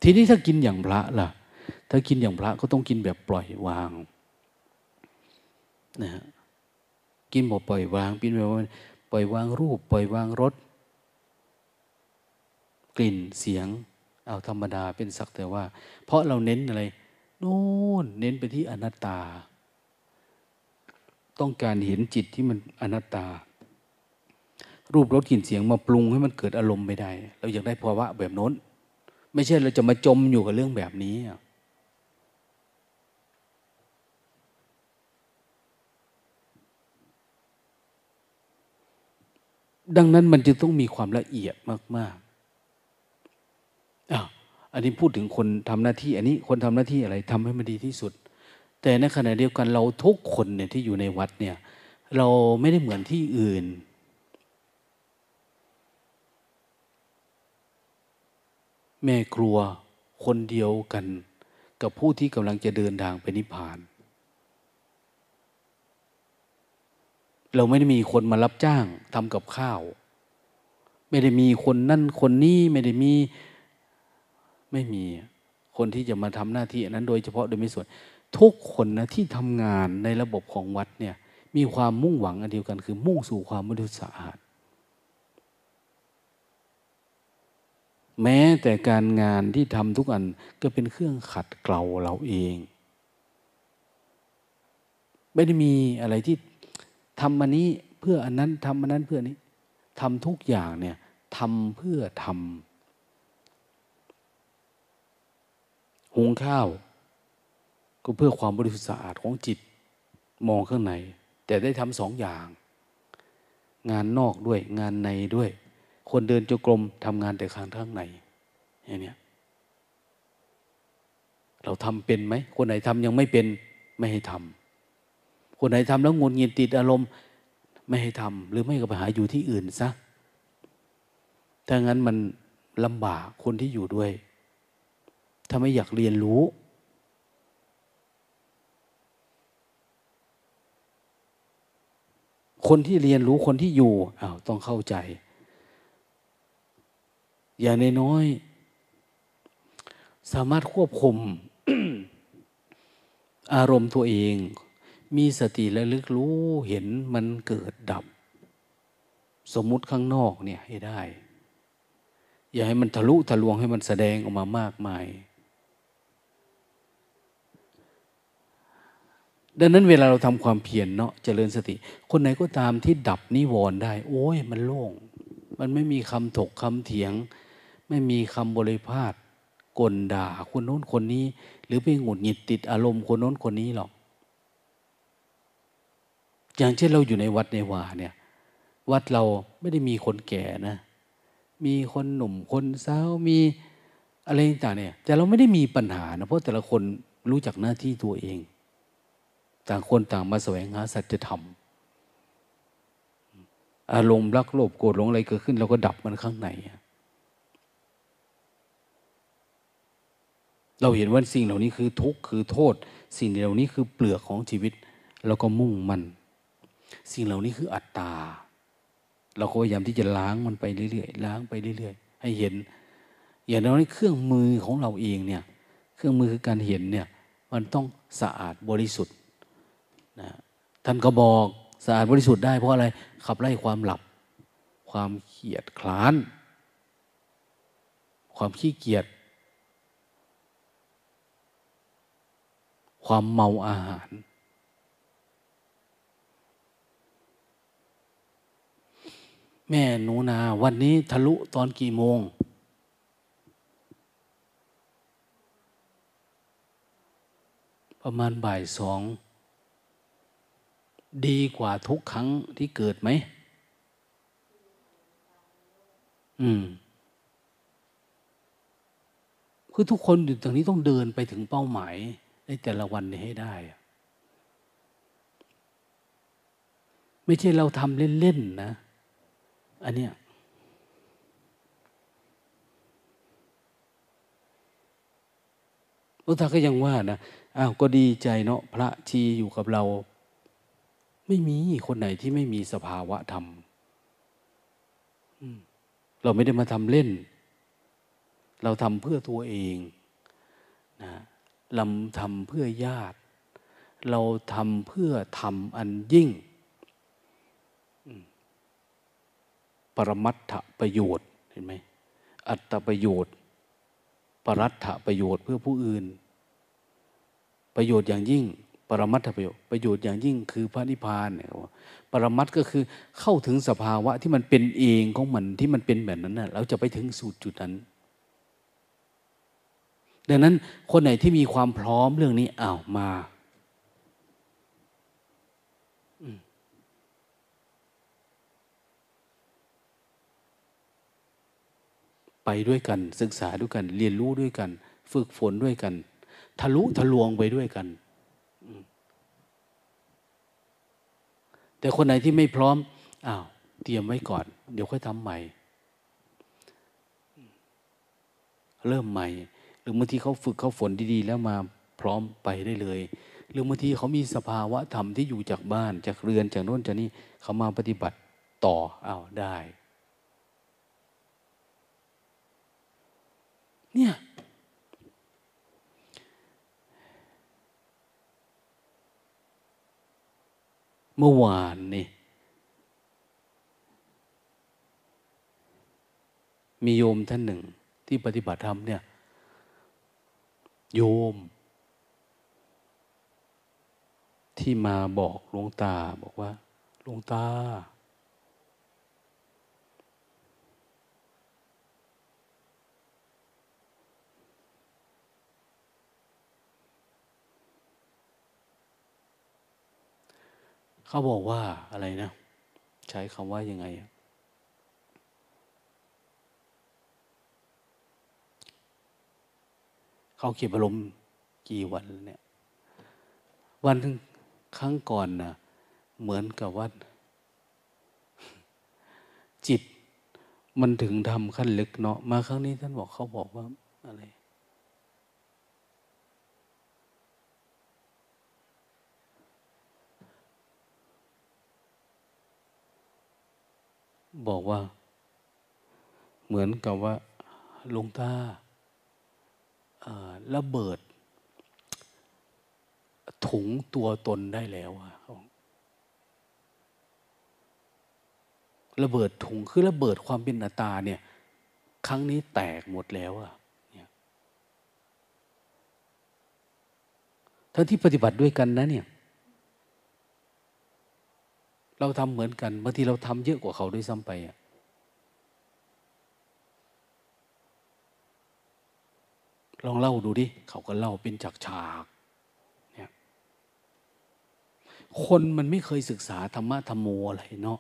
ทีนี้ถ้ากินอย่างพระล่ะ ถ้ากินอย่างพระก็ต้องกินแบบปล่อยวางนะฮะกินแบอกปล่อยวางปินแบบปล่อยวางรูป ปล่อยวางรสกลิ่นเสียง เอาธรรมดาเป็นสักแต่ว่า เพราะเราเน้นอะไรโน่นเน้นไปที่อนัตตา ต้องการเห็นจิตที่มันอนัตตา รูปรสกลิ่นเสียงมาปรุงให้มันเกิดอารมณ์ไม่ได้ เราอยากได้ภาวะแบบโน้น ไม่ใช่เราจะมาจมอยู่กับเรื่องแบบนี้ดังนั้นมันจะต้องมีความละเอียดมากๆอ้าวอันนี้พูดถึงคนทำหน้าที่ อันนี้คนทำหน้าที่อะไรทำให้มันดีที่สุด แต่ในขณะเดียวกันเราทุกคนเนี่ยที่อยู่ในวัดเนี่ยเราไม่ได้เหมือนที่อื่น แม่ครัวคนเดียวกัน กับผู้ที่กำลังจะเดินทางไปนิพพาน เราไม่ได้มีคนมารับจ้างทำกับข้าว ไม่ได้มีคนนั่นคนนี้ไม่ได้มีไม่มีคนที่จะมาทำหน้าที่นั้นโดยเฉพาะโดยไม่ส่วน ทุกคนนะที่ทำงานในระบบของวัดเนี่ยมีความมุ่งหวังอันเดียวกันคือมุ่งสู่ความมุทุสะอาด แม้แต่การงานที่ทำทุกอันก็เป็นเครื่องขัดเกลาเราเอง ไม่ได้มีอะไรที่ทำอันนี้เพื่ออันนั้นทำอันนั้นเพื่อนี้ทำทุกอย่างเนี่ยทำเพื่อทำหุงข้าว ก็เพื่อความบริสุทธิ์สะอาดของจิตมองข้างใน แต่ได้ทำสองอย่าง งานนอกด้วยงานในด้วย คนเดินจงกรมทำงานแต่ข้างข้างในอย่างนี้เราทำเป็นไหม คนไหนทำยังไม่เป็นไม่ให้ทำคนไหนทำแล้วงุนงินติดอารมณ์ไม่ให้ทำหรือไม่ก็ไปหาอยู่ที่อื่นซะถ้างั้นมันลำบากคนที่อยู่ด้วย ถ้าไม่อยากเรียนรู้ คนที่เรียนรู้คนที่อยู่อ้าวต้องเข้าใจ อย่างน้อย สามารถควบคุมอารมณ์ตัวเอง มีสติและลึกรู้เห็นมันเกิดดับ สมมุติข้างนอกเนี่ยให้ได้ อย่าให้มันทะลุทะลวงให้มันแสดงออกมามากมาย ดังนั้นเวลาเราทำความเพียรเนาะเจริญสติ คนไหนก็ตามที่ดับนิวรณ์ได้ โอ้ยมันโล่ง มันไม่มีคำถกคำเถียง ไม่มีคำบริพาทกลด่าคนโน้นคนนี้ หรือไปหงุดหงิดติดอารมณ์คนโน้นคนนี้หรอก อย่างเช่นเราอยู่ในวัดในวาเนี่ย วัดเราไม่ได้มีคนแก่นะ มีคนหนุ่มคนสาวมีอะไรต่างเนี่ย แต่เราไม่ได้มีปัญหานะเพราะแต่ละคนรู้จักหน้าที่ตัวเอง ต่างคนต่างมาแสวงหาสัจธรรม อารมณ์รักโลภโกรธหลงอะไรเกิดขึ้นเราก็ดับมันข้างใน เราเห็นว่าสิ่งเหล่านี้คือทุกข์คือโทษ สิ่งเหล่านี้คือเปลือกของชีวิตเราก็มุ่งมัน สิ่งเหล่านี้คืออัตตา เราก็พยายามที่จะล้างมันไปเรื่อยๆล้างไปเรื่อยๆ ให้เห็น อย่างน้อยเครื่องมือของเราเองเนี่ย เครื่องมือคือการเห็นเนี่ย มันต้องสะอาดบริสุทธิ์ นะท่านก็บอกสะอาดบริสุทธิ์ได้เพราะอะไร ขับไล่ความหลับ ความเกียดคลาน ความขี้เกียจความเมาอาหาร แม่หนูนา วันนี้ทะลุตอนกี่โมง ประมาณบ่ายสอง ดีกว่าทุกครั้งที่เกิดไหม อืม คือทุกคนอยู่ตรงนี้ต้องเดินไปถึงเป้าหมายในแต่ละวันนี้ให้ได้ ไม่ใช่เราทำเล่นๆนะ อันเนี้ยพระท่านก็ยังว่านะ อ้าว ก็ดีใจเนาะ พระชีอยู่กับเรา ไม่มีคนไหนที่ไม่มีสภาวะธรรมเราไม่ได้มาทำเล่น เราทำเพื่อตัวเองนะลำทำเพื่อญาติ เราทำเพื่อทำอันยิ่ง ปรมัตถประโยชน์เห็นไหมอัตประโยชน์ ปรัตถประโยชน์เพื่อผู้อื่น ประโยชน์อย่างยิ่ง ปรมัตถประโยชน์ประโยชน์อย่างยิ่งคือพระนิพพานเนี่ยปรมัตก็คือเข้าถึงสภาวะที่มันเป็นเองของมันที่มันเป็นแบบนั้นนะเราจะไปถึงสูตรจุดนั้น ดังนั้นคนไหนที่มีความพร้อมเรื่องนี้อ้าวมาไปด้วยกันศึกษาด้วยกัน เรียนรู้ด้วยกัน ฝึกฝนด้วยกัน ทะลุทะลวงไปด้วยกัน แต่คนไหนที่ไม่พร้อมอ้าวเตรียมไว้ก่อน เดี๋ยวค่อยทำใหม่ เริ่มใหม่ หรือบางทีเขาฝึกเขาฝนดีๆ แล้วมาพร้อมไปได้เลย หรือบางทีเขามีสภาวะธรรมที่อยู่จากบ้าน จากเรือนจากโน้นจากนี้เขามาปฏิบัติต่ออ้าวได้ เนี่ย เมื่อวานนี่มีโยมท่านหนึ่งที่ปฏิบัติธรรมเนี่ย โยม ที่มาบอกหลวงตาบอกว่าหลวงตา เขาบอกว่าอะไรนะ ใช้คำว่ายังไง เขาเก็บอารมณ์กี่วันเนี่ย วันครั้งก่อนนะเหมือนกับว่า จิตมันถึงทำขั้นลึกเนาะมาครั้งนี้ท่านบอกเขาบอกว่าอะไร บอกว่า เหมือนกับว่าลงตาระเบิด ถุงตัวตนได้แล้วอะระเบิดถุงคือระเบิดความเป็นอัตตาเนี่ย ครั้งนี้แตกหมดแล้วอะเนี่ยทั้งที่ปฏิบัติด้วยกันนะเนี่ย เราทำเหมือนกันบางทีเราทำเยอะกว่าเขาด้วยซ้ำไปลองเล่าดูดิ เขาก็เล่าเป็นจากฉากเนี่ยคนมันไม่เคยศึกษาธรรมะธรรมโมอะไรเนาะ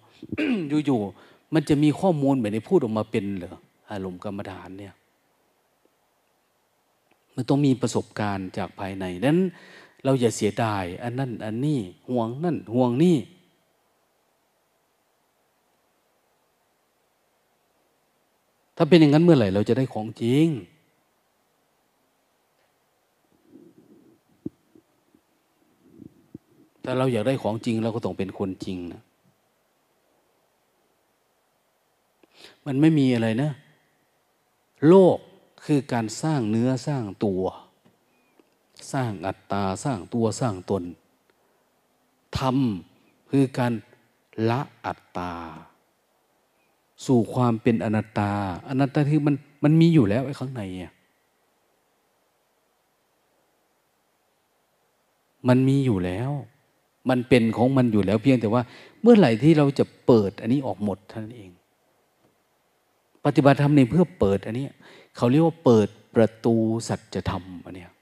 อยู่ๆมันจะมีข้อมูลแบบนี้พูดออกมาเป็นเหรออารมณ์กรรมฐานเนี่ยมันต้องมีประสบการณ์จากภายในนั้น เราอย่าเสียดาย อันนั่นอันนี้ห่วงนั่นห่วงนี่ ถ้าเป็นอย่างนั้นเมื่อไหร่เราจะได้ของจริงถ้าเราอยากได้ของจริงเราก็ต้องเป็นคนจริงนะ มันไม่มีอะไรนะ โลกคือการสร้างเนื้อสร้างตัว สร้างอัตตาสร้างตัวสร้างตนธรรมคือการละอัตตา สู่ความเป็นอนัตตา อนัตตาคือมันมันมีอยู่แล้วไอ้ข้างในอะมันมีอยู่แล้ว มันเป็นของมันอยู่แล้วเพียงแต่ว่า เมื่อไหร่ที่เราจะเปิดอันนี้ออกหมดท่านเอง ปฏิบัติธรรมในเพื่อเปิดอันนี้เขาเรียกว่าเปิดประตูสัจธรรมอันเนี้ย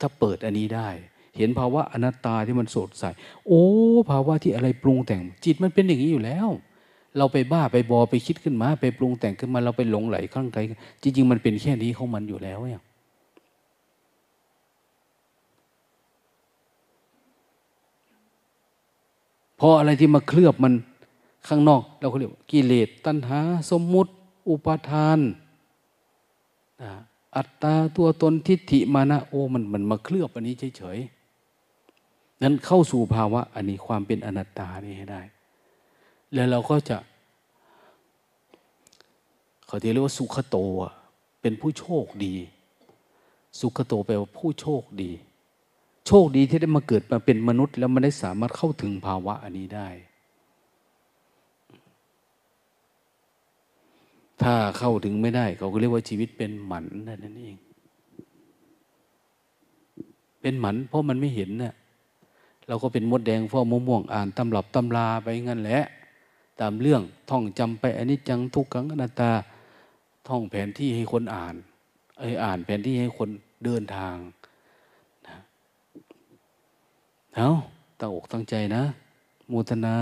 ถ้าเปิดอันนี้ได้ เห็นภาวะอนัตตาที่มันสดใส โอ้ ภาวะที่อะไรปรุงแต่ง จิตมันเป็นอย่างนี้อยู่แล้ว เราไปบ้าไปบอไปคิดขึ้นมา ไปปรุงแต่งขึ้นมาเราไปหลงไหลข้างใครจริง ๆ มันเป็นแค่นี้ของมันอยู่แล้วเนี่ยพออะไรที่มาเคลือบมันข้างนอก เราก็เรียกกิเลสตัณหา สมมุติ อุปาทานอัตตาตัวตนทิฏฐิมานะโอ้มันมันมาเคลือบอันนี้เฉยๆนั้นเข้าสู่ภาวะอันนี้ความเป็นอนัตตานี่ให้ได้ แล้วเราก็จะเขาเรียกว่าสุขโตเป็นผู้โชคดี สุขโตแปลว่าผู้โชคดี โชคดีที่ได้มาเกิดมาเป็นมนุษย์ แล้วมันได้สามารถเข้าถึงภาวะอันนี้ได้ ถ้าเข้าถึงไม่ได้ เขาก็เรียกว่าชีวิตเป็นหมันนั่นเอง เป็นหมันเพราะมันไม่เห็นนะ่ะเราก็เป็นมดแดงฟ้อมม่วงอ่านตำรับตำราไปงั้นแหละ ตามเรื่องท่องจำไปอันนี้จังทุกขังอนัตตาท่องแผนที่ให้คนอ่านไออ่านแผนที่ให้คนเดินทางเอาตั้งอกตั้งใจนะมูทนา